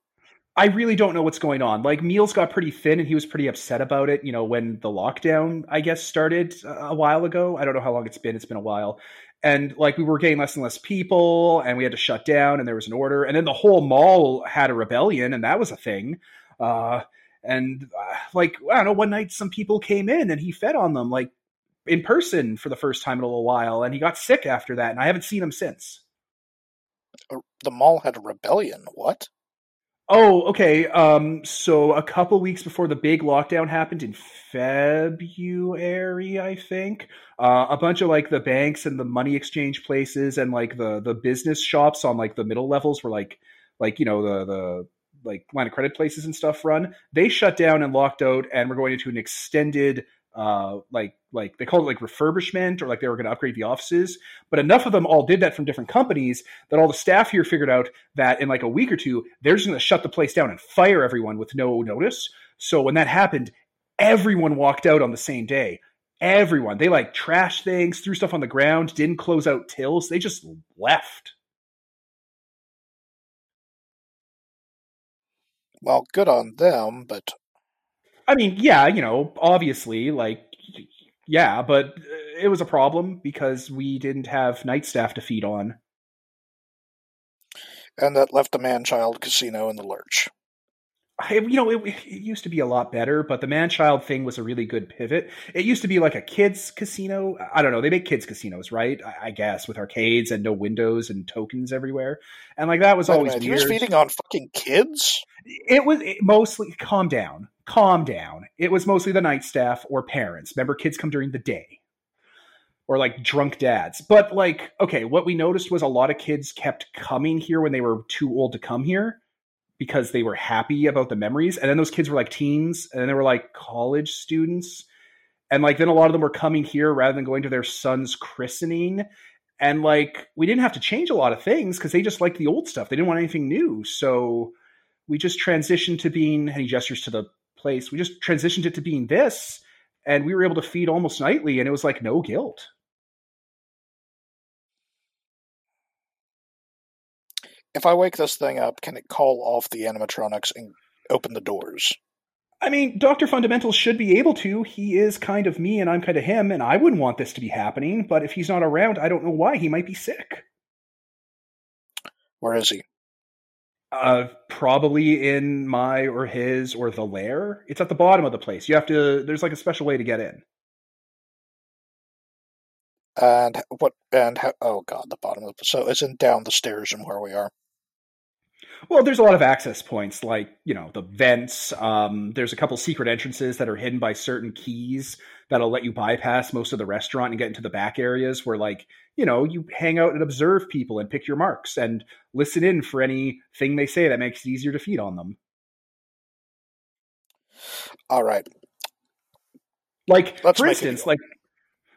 I really don't know what's going on. Like Meals got pretty thin and he was pretty upset about it, you know, when the lockdown I guess started a while ago. I don't know how long it's been. It's been a while. And like we were getting less and less people and we had to shut down and there was an order and then the whole mall had a rebellion and that was a thing. Uh and uh, like I don't know, one night some people came in and he fed on them like in person for the first time in a little while and he got sick after that and I haven't seen him since. The mall had a rebellion. What? Oh, okay. Um, so a couple weeks before the big lockdown happened in February, I think, uh, a bunch of like the banks and the money exchange places and like the the business shops on like the middle levels were like like you know the the like line of credit places and stuff run. They shut down and locked out, and we're going into an extended uh like like they called it like refurbishment or like they were going to upgrade the offices. But enough of them all did that from different companies that all the staff here figured out that in like a week or two they're just going to shut the place down and fire everyone with no notice. So when that happened everyone walked out on the same day. Everyone. They like trashed things threw stuff on the ground didn't close out tills. They just left. Well, good on them, but I mean, yeah, you know, obviously, like, yeah, but it was a problem because we didn't have night staff to feed on. and that left the man-child casino in the lurch. I, you know, it, it used to be a lot better, but the man-child thing was a really good pivot. It used to be like a kids casino. I don't know. They make kids casinos, right? I, I guess with arcades and no windows and tokens everywhere, and like that was Wait always minute, he weird. was feeding on fucking kids. It was it mostly calm down, calm down. It was mostly the night staff or parents. Remember, kids come during the day or like drunk dads. But like, okay, what we noticed was a lot of kids kept coming here when they were too old to come here because they were happy about the memories. And then those kids were like teens and then they were like college students. And like then a lot of them were coming here rather than going to their son's christening. And like we didn't have to change a lot of things because they just liked the old stuff. They didn't want anything new. So we just transitioned to being and he gestures to the place. We just transitioned it to being this and we were able to feed almost nightly and it was like no guilt. If I wake this thing up, can it call off the animatronics and open the doors? I mean, Dr. Fundamentals should be able to. He is kind of me and I'm kind of him, and I wouldn't want this to be happening, but if he's not around, I don't know why. He might be sick. Where is he? Uh, probably in my or his or the lair. It's at the bottom of the place. You have to, there's like a special way to get in. And what, and how, oh god, the bottom of the, so it's in down the stairs from where we are. Well, there's a lot of access points, like you know the vents. Um, there's a couple secret entrances that are hidden by certain keys that'll let you bypass most of the restaurant and get into the back areas where, like, you know, you hang out and observe people and pick your marks and listen in for anything they say that makes it easier to feed on them. All right. Like, Let's for instance, like,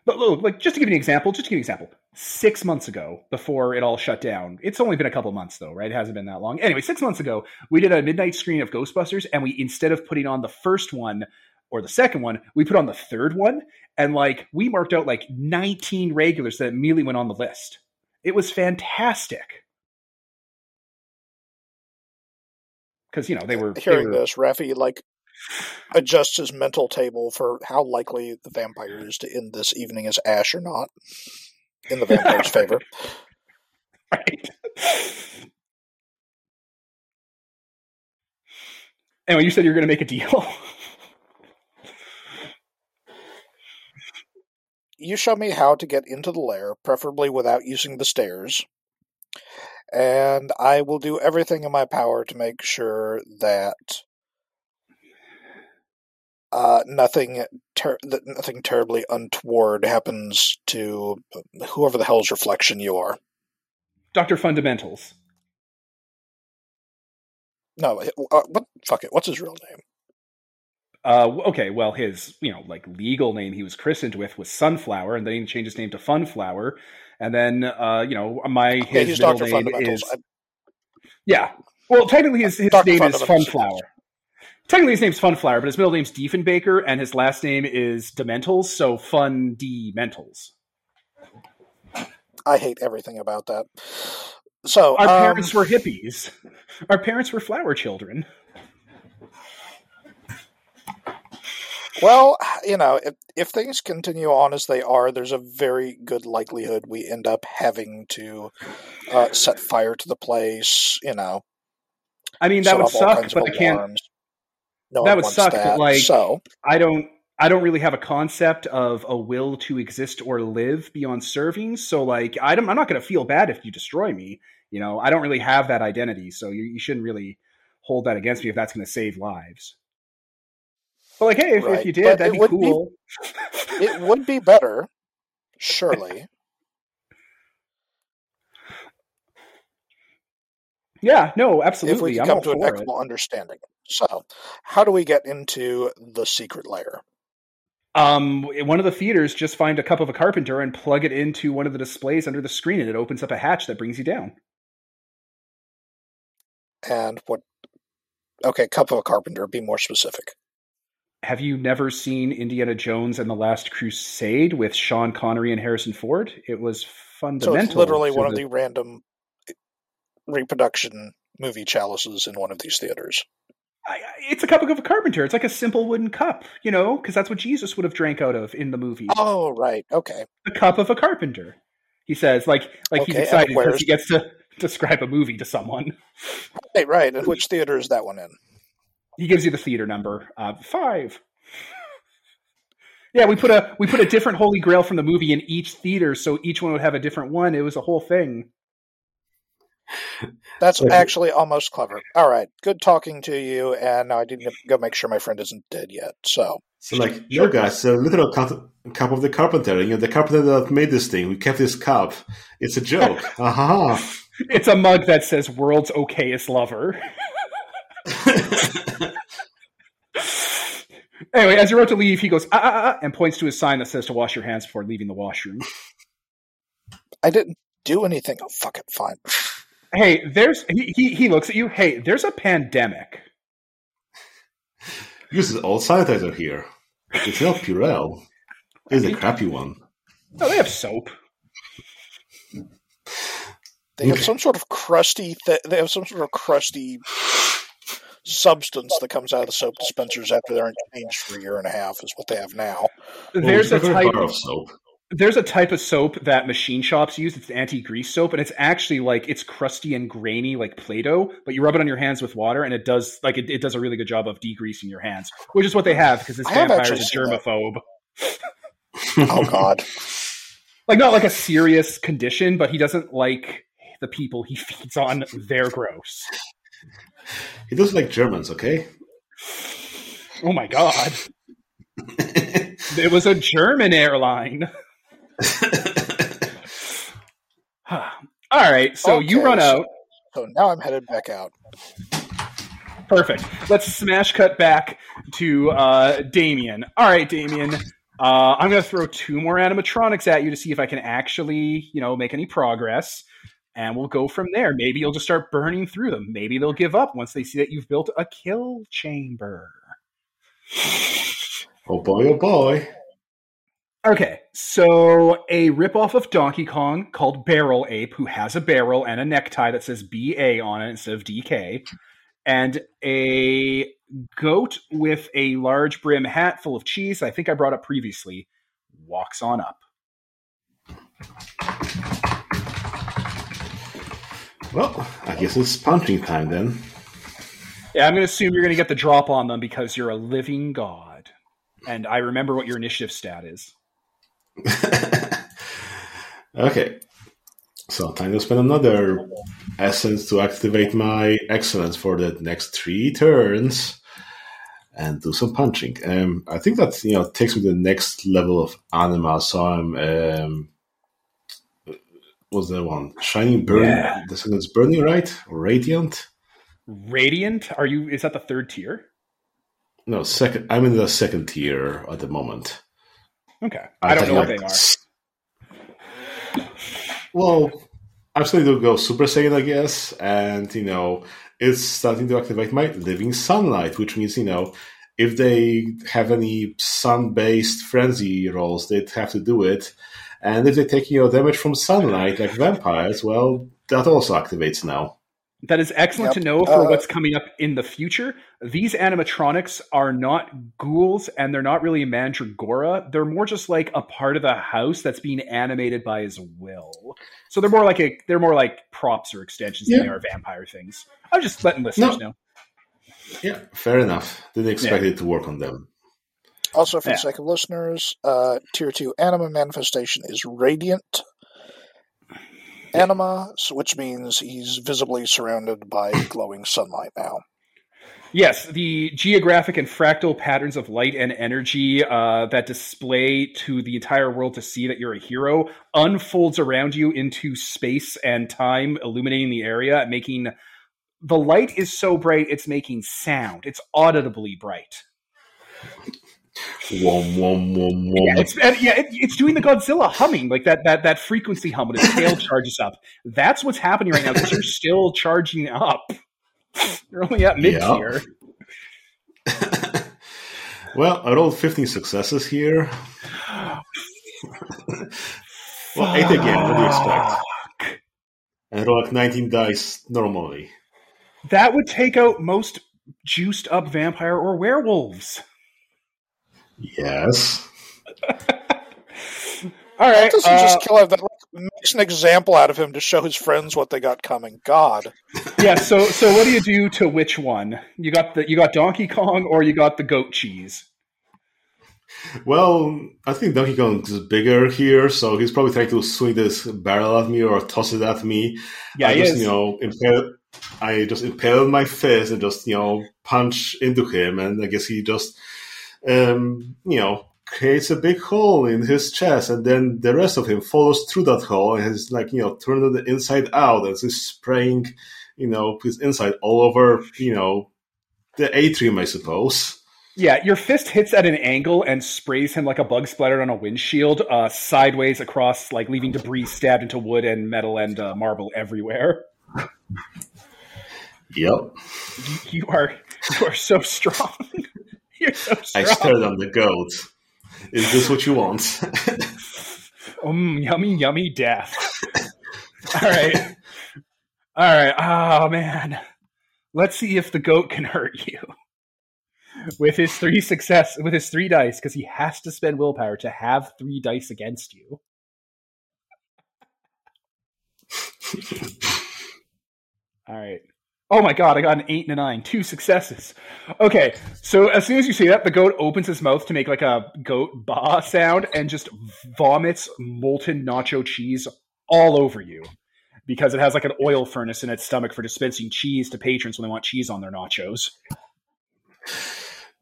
but look, like just to give you an example, just to give you an example, six months ago, before it all shut down, it's only been a couple months though, right? It hasn't been that long. Anyway, six months ago, we did a midnight screening of Ghostbusters, and we instead of putting on the first one or the second one, we put on the third one, and like we marked out like 19 regulars that immediately went on the list. It was fantastic. Because you know they were they Hearing were- this, Rafi like adjusts his mental table for how likely the vampire is to end this evening as Ash or not, in the vampire's favor. right. Anyway, you said you were going to make a deal. You show me how to get into the lair, preferably without using the stairs, and I will do everything in my power to make sure that uh, nothing ter- that nothing terribly untoward happens to whoever the hell's reflection you are. Doctor Fundamentals. No, uh, what? Fuck it. What's his real name? Uh, okay, well, his you know like legal name he was christened with was Sunflower, and then he changed his name to Funflower, and then uh, you know my his middle name is I, yeah. Well, technically his his Dr. name is Funflower. Technically his name's Funflower, but his middle name's Diefenbaker, and his last name is Dementals, so Fun D Mentals. I hate everything about that. So Our um, parents were hippies. Our parents were flower children. Well, you know, if, if things continue on as they are, there's a very good likelihood we end up having to uh, set fire to the place. You know, I mean, that would suck, but I can't. No that would suck, but, like- so I don't. I don't really have a concept of a will to exist or live beyond serving. So, like, I don't, I'm not going to feel bad if you destroy me. You know, I don't really have that identity, so you, you shouldn't really hold that against me if that's going to save lives. But like, hey, if, if you did, but that'd be would be- cool. it would be better, surely. yeah, no, absolutely. if we could I'm come to an equitable understanding. So, how do we get into the secret layer? Um, one of the theaters just find a cup of a carpenter and plug it into one of the displays under the screen, and it opens up a hatch that brings you down. And what? Okay, cup of a carpenter. Be more specific. Have you never seen Indiana Jones and the Last Crusade with Sean Connery and Harrison Ford? It was fundamental. So it's literally one of the random eh, reproduction movie chalices in one of these theaters. I, it's a cup of a carpenter. It's like a simple wooden cup, you know, because that's what Jesus would have drank out of in the movie. Oh, right. Okay. The cup of a carpenter. He says, like, like he's Okay, and excited because he gets to describe a movie to someone. Right, right. And which theater is that one in? He gives you the theater number, uh, five. yeah, we put a we put a different Holy Grail from the movie in each theater, so each one would have a different one. It was a whole thing. That's Like- actually almost clever. All right, good talking to you, and I need to go make sure my friend isn't dead yet. So, So like, no guys, a literal cup, cup of the carpenter. You know, the carpenter that made this thing, we kept this cup. It's a joke. uh-huh. It's a mug that says "World's Okayest Lover." anyway, as you're about to leave, he goes ah, ah, ah, and points to a sign that says to wash your hands before leaving the washroom. I didn't do anything. Oh, fuck it, fine. Hey, there's he, he he looks at you. Hey, there's a pandemic. Uses old sanitizer here. It's not Purell. It's a crappy one. Oh, they have soap. They have some sort of crusty. Th- they have some sort of crusty substance that comes out of the soap dispensers after they're changed for a year and a half. Is what they have now. There's Well, a type of soap. there's a type of soap that machine shops use. It's anti-grease soap, and it's actually like it's crusty and grainy like Play-Doh, but you rub it on your hands with water, and it does like it, it does a really good job of degreasing your hands, which is what they have because this I vampire is a germaphobe. Oh God. Like not like a serious condition, but he doesn't like the people he feeds on. They're gross. He does like Germans, okay? Oh my god! It was a German airline. All right, so you run out. So now I'm headed back out. Perfect. Let's smash cut back to uh, Damien. All right, Damien. Uh, I'm going to throw two more animatronics at you to see if I can actually, you know, make any progress, and we'll go from there. Maybe you'll just start burning through them. Maybe they'll give up once they see that you've built a kill chamber. oh boy, oh boy. Okay, so a ripoff of Donkey Kong called Barrel Ape, who has a barrel and a necktie that says BA on it instead of DK, and a goat with a large brim hat full of cheese, I think I brought up previously, walks on up. Well, I guess it's punching time then. Yeah, I'm going to assume you're going to get the drop on them because you're a living god. And I remember what your initiative stat is. okay. So time to spend another essence to activate my excellence for the next three turns and do some punching. Um, I think that you know takes me to the next level of anima. So I'm um, what's that one? Shining burn. Yeah. The second is burning, right? Or radiant? Radiant, are you is that the third tier? No, second. I'm in the second tier at the moment. Okay. I don't think know what like they are. Well, I'm starting to go Super Saiyan, I guess, and you know, it's starting to activate my living sunlight, which means you know, if they have any sun-based frenzy rolls, they'd have to do it, and if they take you know damage from sunlight like vampires, well, that also activates now. That is excellent Yep. to know for Uh, what's coming up in the future. These animatronics are not ghouls and they're not really a mandragora. They're more just like a part of the house that's being animated by his will. So they're more like a they're more like props or extensions than they are vampire things. I'm just letting listeners No. know. Yeah, fair enough. Didn't expect it to work on them. Also, for Yeah. the sake of listeners, uh, Tier 2 Anima Manifestation is Radiant Anima, which means he's visibly surrounded by glowing sunlight now. Yes, the geographic and fractal patterns of light and energy uh, that display to the entire world to see that you're a hero unfolds around you into space and time, illuminating the area, making the light is so bright it's making sound. It's audibly bright. Wom wom wom wom. Yeah, it's yeah, it, it's doing the Godzilla humming like that that that frequency hum when its tail charges up. That's what's happening right now because you're still charging up. You're only at mid tier. well, I rolled 15 successes here. well, 8 again. What do you expect? And roll like 19 dice normally. That would take out most juiced up vampire or werewolves. Yes. All right. Doesn't uh, just kill him, that like, makes an example out of him to show his friends what they got coming. God. yeah. So, so what do you do to which one? You got the you got Donkey Kong or you got the goat cheese? Well, I think Donkey Kong is bigger here, so he's probably trying to swing this barrel at me or toss it at me. Yeah, I he just is. you know impaled, I just impaled my fist and just you know punch into him, and I guess he just um, you know creates a big hole in his chest, and then the rest of him follows through that hole and is like you know turned the inside out and is spraying you know his inside all over you know the atrium, I suppose. Yeah, your fist hits at an angle and sprays him like a bug splattered on a windshield, uh, sideways across, like leaving debris stabbed into wood and metal and uh, marble everywhere. Yep. You are you are so strong. You're so I stared on the goat. Is this what you want? Um, yummy, yummy death. All right. All right. Oh, man. Let's see if the goat can hurt you. With his three success, with his three dice, because he has to spend willpower to have three dice against you. All right. Oh my god, I got an eight and a nine. Two successes. Okay, so as soon as you say that, the goat opens his mouth to make like a goat ba sound and just vomits molten nacho cheese all over you. Because it has like an oil furnace in its stomach for dispensing cheese to patrons when they want cheese on their nachos.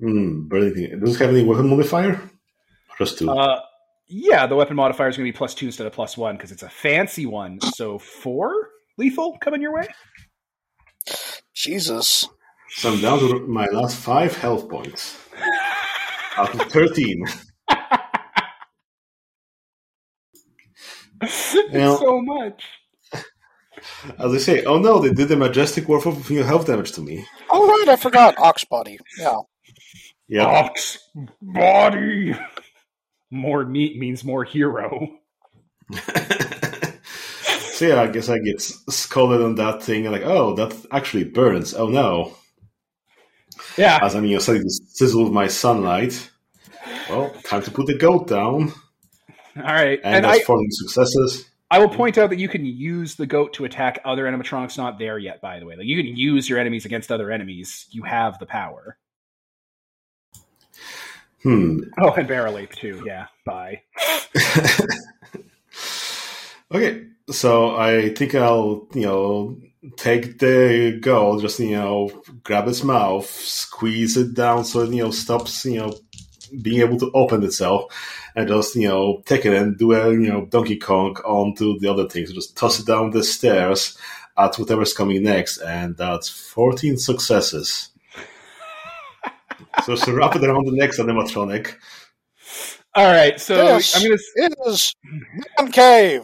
Barely. Does it have any weapon modifier? Two. Uh, yeah, the weapon modifier is going to be plus two instead of plus one because it's a fancy one. So four lethal coming your way. Jesus. so I'm down to my last five health points. Out of 13. Yeah. so much. As I say, oh no, they did a majestic worth of you know, health damage to me. Oh right, I forgot ox body. Yeah. Yeah. Ox body. More meat means more hero. yeah, I guess I get s- scalded on that thing like, oh, that actually burns. Oh no. Yeah. As I'm you know, starting to sizzle with my sunlight. Well, time to put the goat down. All right. And, And, that's I, 14 successes. I will point out that you can use the goat to attack other animatronics not there yet, by the way. Like you can use your enemies against other enemies. You have the power. Hmm. Oh, and barrel ape too. Yeah. Bye. Okay, so I think I'll, you know, take the goal, just, you know, grab its mouth, squeeze it down so it, you know, stops, you know, being able to open itself, and just, you know, take it and do a, you know, Donkey Kong onto the other things. Just toss it down the stairs at whatever's coming next, and that's 14 successes. so, so wrap it around the next animatronic. All right. So This I'm gonna is Man Cave.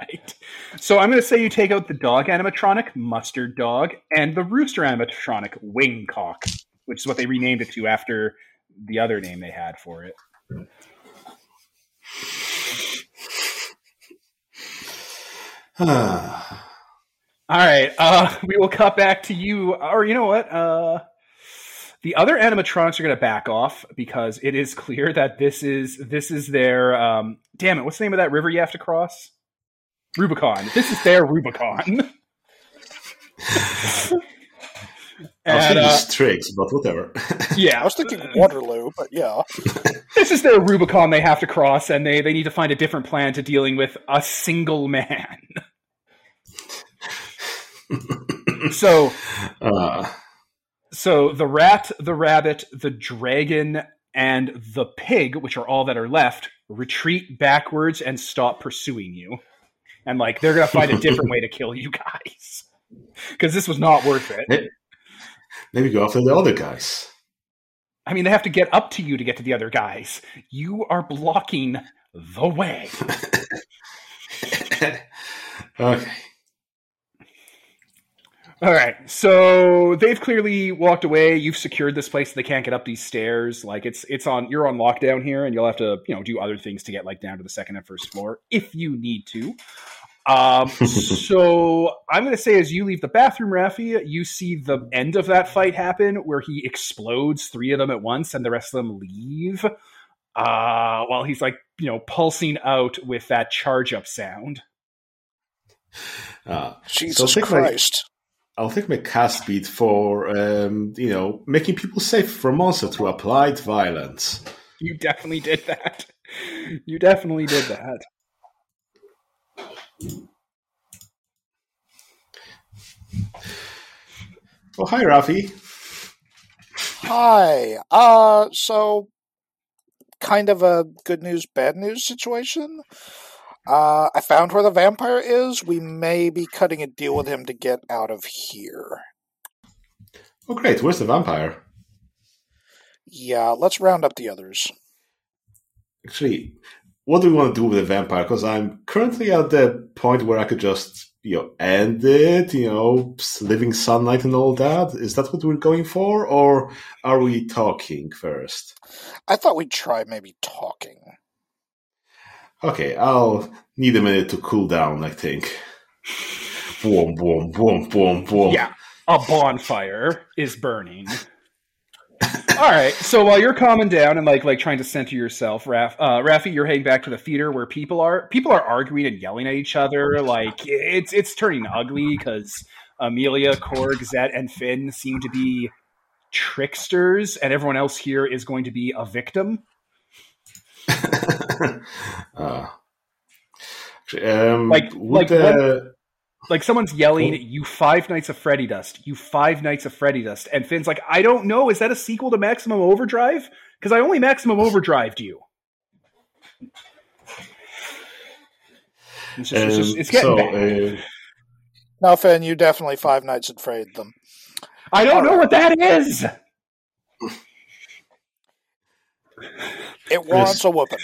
Right. So I'm gonna say you take out the dog animatronic, mustard dog, and the rooster animatronic, wingcock, which is what they renamed it to after the other name they had for it. All right. Uh, we will cut back to you. Or you know what? Uh, the other animatronics are going to back off because it is clear that this is this is their. Um, damn it! What's the name of that river you have to cross? Rubicon. This is their Rubicon. I was and, thinking uh, tricks, but whatever. yeah, I was thinking Waterloo, but yeah. this is their Rubicon they have to cross, and they they need to find a different plan to dealing with a single man. so Uh, so the rat, the rabbit, the dragon, and the pig, which are all that are left, retreat backwards and stop pursuing you. And like they're gonna find a different way to kill you guys. Because this was not worth it. maybe go after the other guys. I mean, they have to get up to you to get to the other guys. You are blocking the way. okay. All right. So they've clearly walked away. You've secured this place. They can't get up these stairs. Like it's it's on you're on lockdown here, and you'll have to you know do other things to get like down to the second and first floor if you need to. Um, so I'm going to say as you leave the bathroom, Rafi, you see the end of that fight happen where he explodes three of them at once, and the rest of them leave. Uh, while he's like you know pulsing out with that charge up sound. Uh, Jesus take my- Christ. I'll take my cast speed for um, you know making people safe from monsters through applied violence. You definitely did that. You definitely did that. Oh, hi, Rafi. Hi. Uh, so kind of a good news, bad news situation. Uh, I found where the vampire is. We may be cutting a deal with him to get out of here. Oh, great. Where's the vampire? Yeah, let's round up the others. Actually, what do we want to do with the vampire? Because I'm currently at the point where I could just, you know, end it, you know, living sunlight and all that. Is that what we're going for? Or are we talking first? I thought we'd try maybe talking. Okay, I'll need a minute to cool down, I think. boom, boom, boom, boom, boom. Yeah, a bonfire is burning. All right. So while you're calming down and like like trying to center yourself, Raf, uh, Rafi, you're heading back to the theater where people are people are arguing and yelling at each other. Like it's it's turning ugly because Amelia, Korg, Zet, and Finn seem to be tricksters, and everyone else here is going to be a victim. uh, um, like like the, when, like someone's yelling, "You Five Nights of Freddy Dust! You Five Nights of Freddy Dust!" And Finn's like, "I don't know. Is that a sequel to Maximum Overdrive? Because I only Maximum Overdrived you." It's, just, it's, just, it's getting so, bad. uh, No, Finn, you definitely Five Nights at Freddy them. I don't know what that is. It wants a whooping.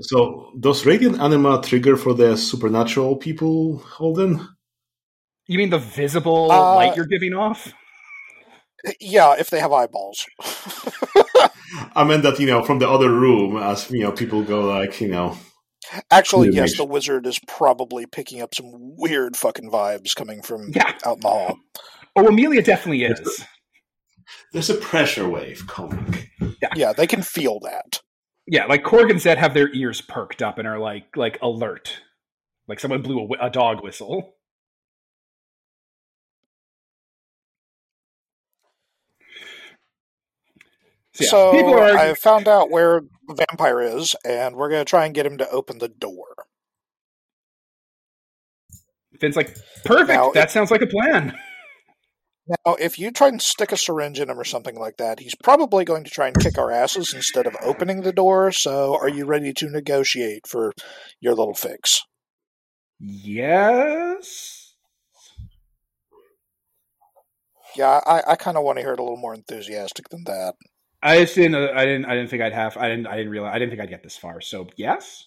So, does Radiant Anima trigger for the supernatural people, Holden? You mean the visible Uh, light you're giving off? Yeah, if they have eyeballs. I meant that, you know, from the other room, as, you know, people go like, you know, Actually, yes, the wizard is probably picking up some weird fucking vibes coming from Yeah. out in the hall. Oh, Amelia definitely is. There's a pressure wave coming. Yeah, they can feel that. Yeah, like Korg and Zed have their ears perked up and are like like alert, like someone blew a, a dog whistle. So, yeah, So, people are I found out where the vampire is, and we're going to try and get him to open the door. Finn's like, perfect. Now, that sounds like a plan. Now, if you try and stick a syringe in him or something like that, he's probably going to try and kick our asses instead of opening the door. So, are you ready to negotiate for your little fix? Yes. Yeah, I, I kind of want to hear it a little more enthusiastic than that. I just didn't. uh, I didn't. I didn't think I'd have. I didn't. I didn't realize. I didn't think I'd get this far. So yes.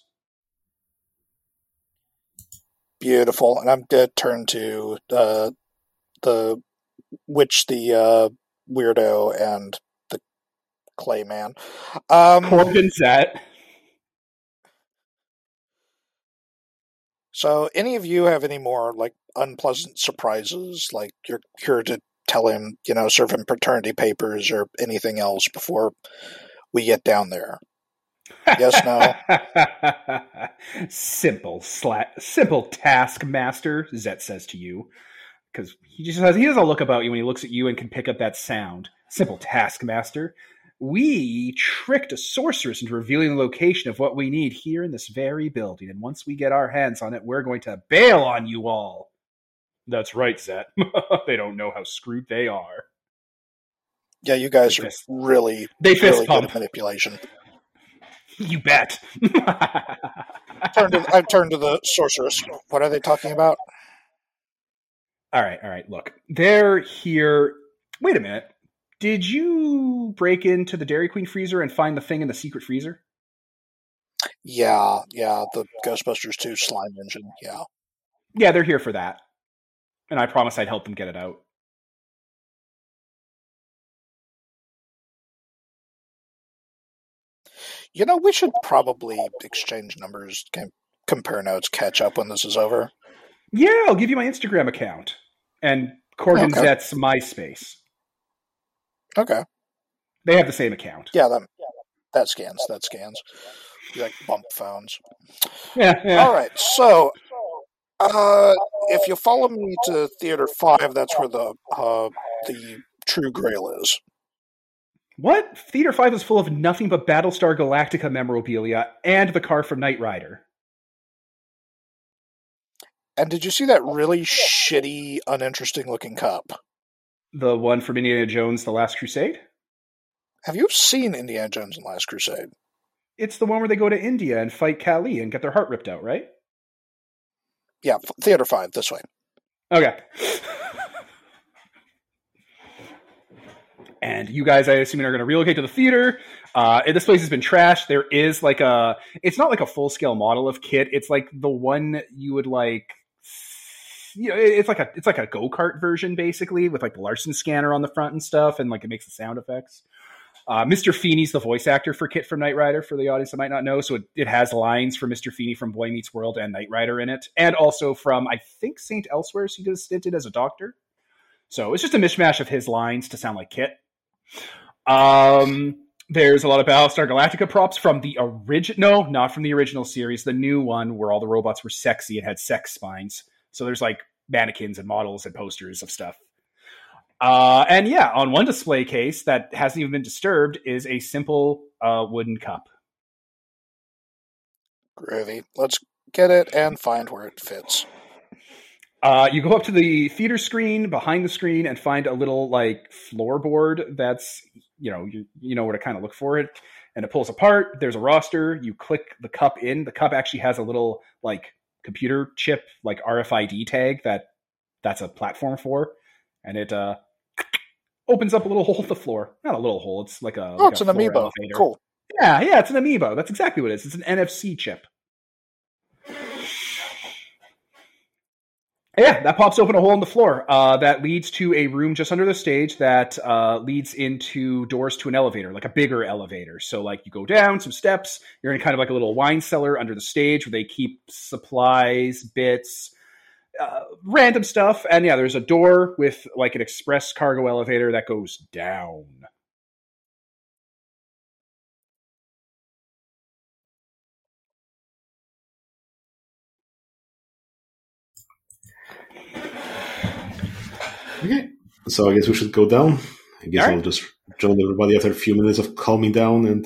Beautiful. And I'm dead turn to uh, the witch, the uh, weirdo, and the clay man. Um, and Zet. so, any of you have any more like unpleasant surprises? Like you're here to tell him, you know, serve him paternity papers or anything else before we get down there. Yes, no. simple sla- simple task master zet says to you because he just has he has a look about you when he looks at you and can pick up that sound. Simple task master we tricked a sorceress into revealing the location of what we need here in this very building and once we get our hands on it we're going to bail on you all. That's right zet. They don't know how screwed they are. Yeah, you guys They are fist- really, they fist really good pump. at manipulation. you bet. Turn to, I turn to the sorceress. What are they talking about? All right, all right. Look, they're here. Wait a minute. Did you break into the Dairy Queen freezer and find the thing in the secret freezer? Yeah, yeah, the Ghostbusters 2 slime engine. Yeah. Yeah, they're here for that. And I promised I'd help them get it out. You know, we should probably exchange numbers, compare notes, catch up when this is over. Yeah, I'll give you my Instagram account and Corgan Okay. MySpace. Okay. They have the same account. Yeah, that, that scans. That scans. You like bump phones. Yeah, yeah. All right. So, Uh, if you follow me to Theater Five, that's where the uh, the True Grail is. What? Theater 5 is full of nothing but Battlestar Galactica memorabilia and the car from Knight Rider. And did you see that really shitty, uninteresting looking cup? The one from Indiana Jones The Last Crusade? Have you seen Indiana Jones and the Last Crusade? It's the one where they go to India and fight Kali and get their heart ripped out, right? Yeah, Theater 5, this way. Okay. and you guys, I assume, are going to relocate to the theater. Uh, this place has been trashed. There is like a, it's not like a full scale model of KITT. It's like the one you would like, you know, it's like a, it's like a go kart version basically with like the Larson scanner on the front and stuff, and like it makes the sound effects. Uh, Mr. Feeney's the voice actor for KITT from Knight Rider for the audience that might not know. So it, it has lines for Mr. Feeney from Boy Meets World and Knight Rider in it, and also from I think Saint Elsewhere. So he did stinted as a doctor. So it's just a mishmash of his lines to sound like KITT. Um, there's a lot of Battlestar Galactica props from the original, no, not from the original series, the new one where all the robots were sexy and had sex spines. So there's like mannequins and models and posters of stuff. Uh, and yeah, on one display case that hasn't even been disturbed is a simple uh, wooden cup. Groovy. Let's get it and find where it fits. Uh, you go up to the theater screen behind the screen and find a little like floorboard that's you know you, you know where to kind of look for it and it pulls apart there's a roster you click the cup in the cup actually has a little like computer chip like rfid tag that that's a platform for and it uh opens up a little hole in the floor not a little hole it's like a Oh, like it's a an amiibo. elevator. Cool. yeah yeah it's an amiibo that's exactly what it is it's an nfc chip Yeah, that pops open a hole in the floor uh, that leads to a room just under the stage that uh, leads into doors to an elevator, like a bigger elevator. So, like, you go down some steps, you're in kind of like a little wine cellar under the stage where they keep supplies, bits, uh, random stuff. And yeah, there's a door with like an express cargo elevator that goes down. Okay. So I guess we should go down. I guess All I'll right. just join everybody after a few minutes of calming down and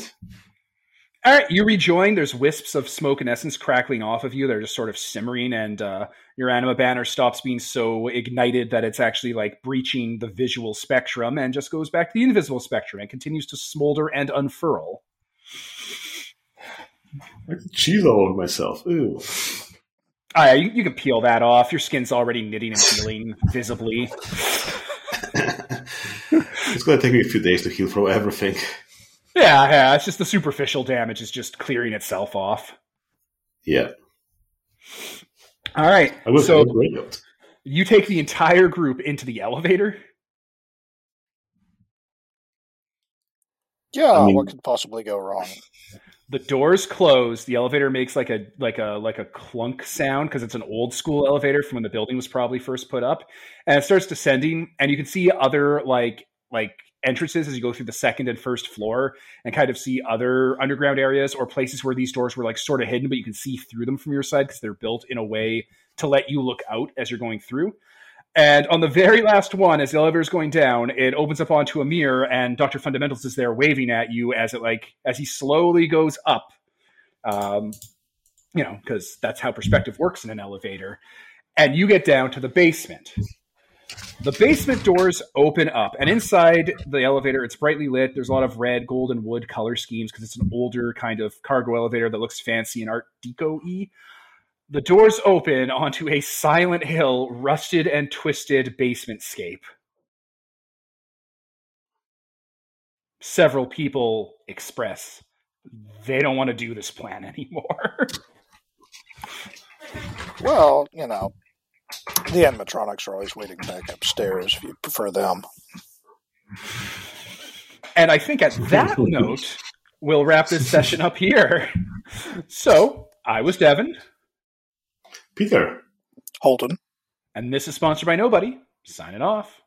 All right, you rejoin. There's wisps of smoke and essence crackling off of you. They're just sort of simmering, and uh, your anima banner stops being so ignited that it's actually like breaching the visual spectrum and just goes back to the invisible spectrum and continues to smolder and unfurl. I cheese all over myself. Ooh. Ah, yeah, you, you can peel that off. Your skin's already knitting and peeling visibly. it's gonna take me a few days to heal from everything. Yeah, yeah. It's just the superficial damage is just clearing itself off. Yeah. All right. I will so so, you take the entire group into the elevator. Yeah, I mean- what could possibly go wrong? The doors close the elevator makes like a like a like a clunk sound because it's an old school elevator from when the building was probably first put up. And it starts descending and you can see other like like entrances as you go through the second and first floor and kind of see other underground areas or places where these doors were like sort of hidden but you can see through them from your side because they're built in a way to let you look out as you're going through and on the very last one, as the elevator is going down, it opens up onto a mirror, and Doctor Fundamentals is there waving at you as it like as he slowly goes up. Um, you know, because that's how perspective works in an elevator. And you get down to the basement. The basement doors open up, and inside the elevator, it's brightly lit. There's a lot of red, gold, and wood color schemes because it's an older kind of cargo elevator that looks fancy and Art Deco y. The doors open onto a Silent Hill, rusted and twisted basement scape. Several people express they don't want to do this plan anymore. Well, you know, the animatronics are always waiting back upstairs if you prefer them. and I think at that note, we'll wrap this session up here. So, I was Devin, Peter. Holden. and this is sponsored by Nobody. Signing off.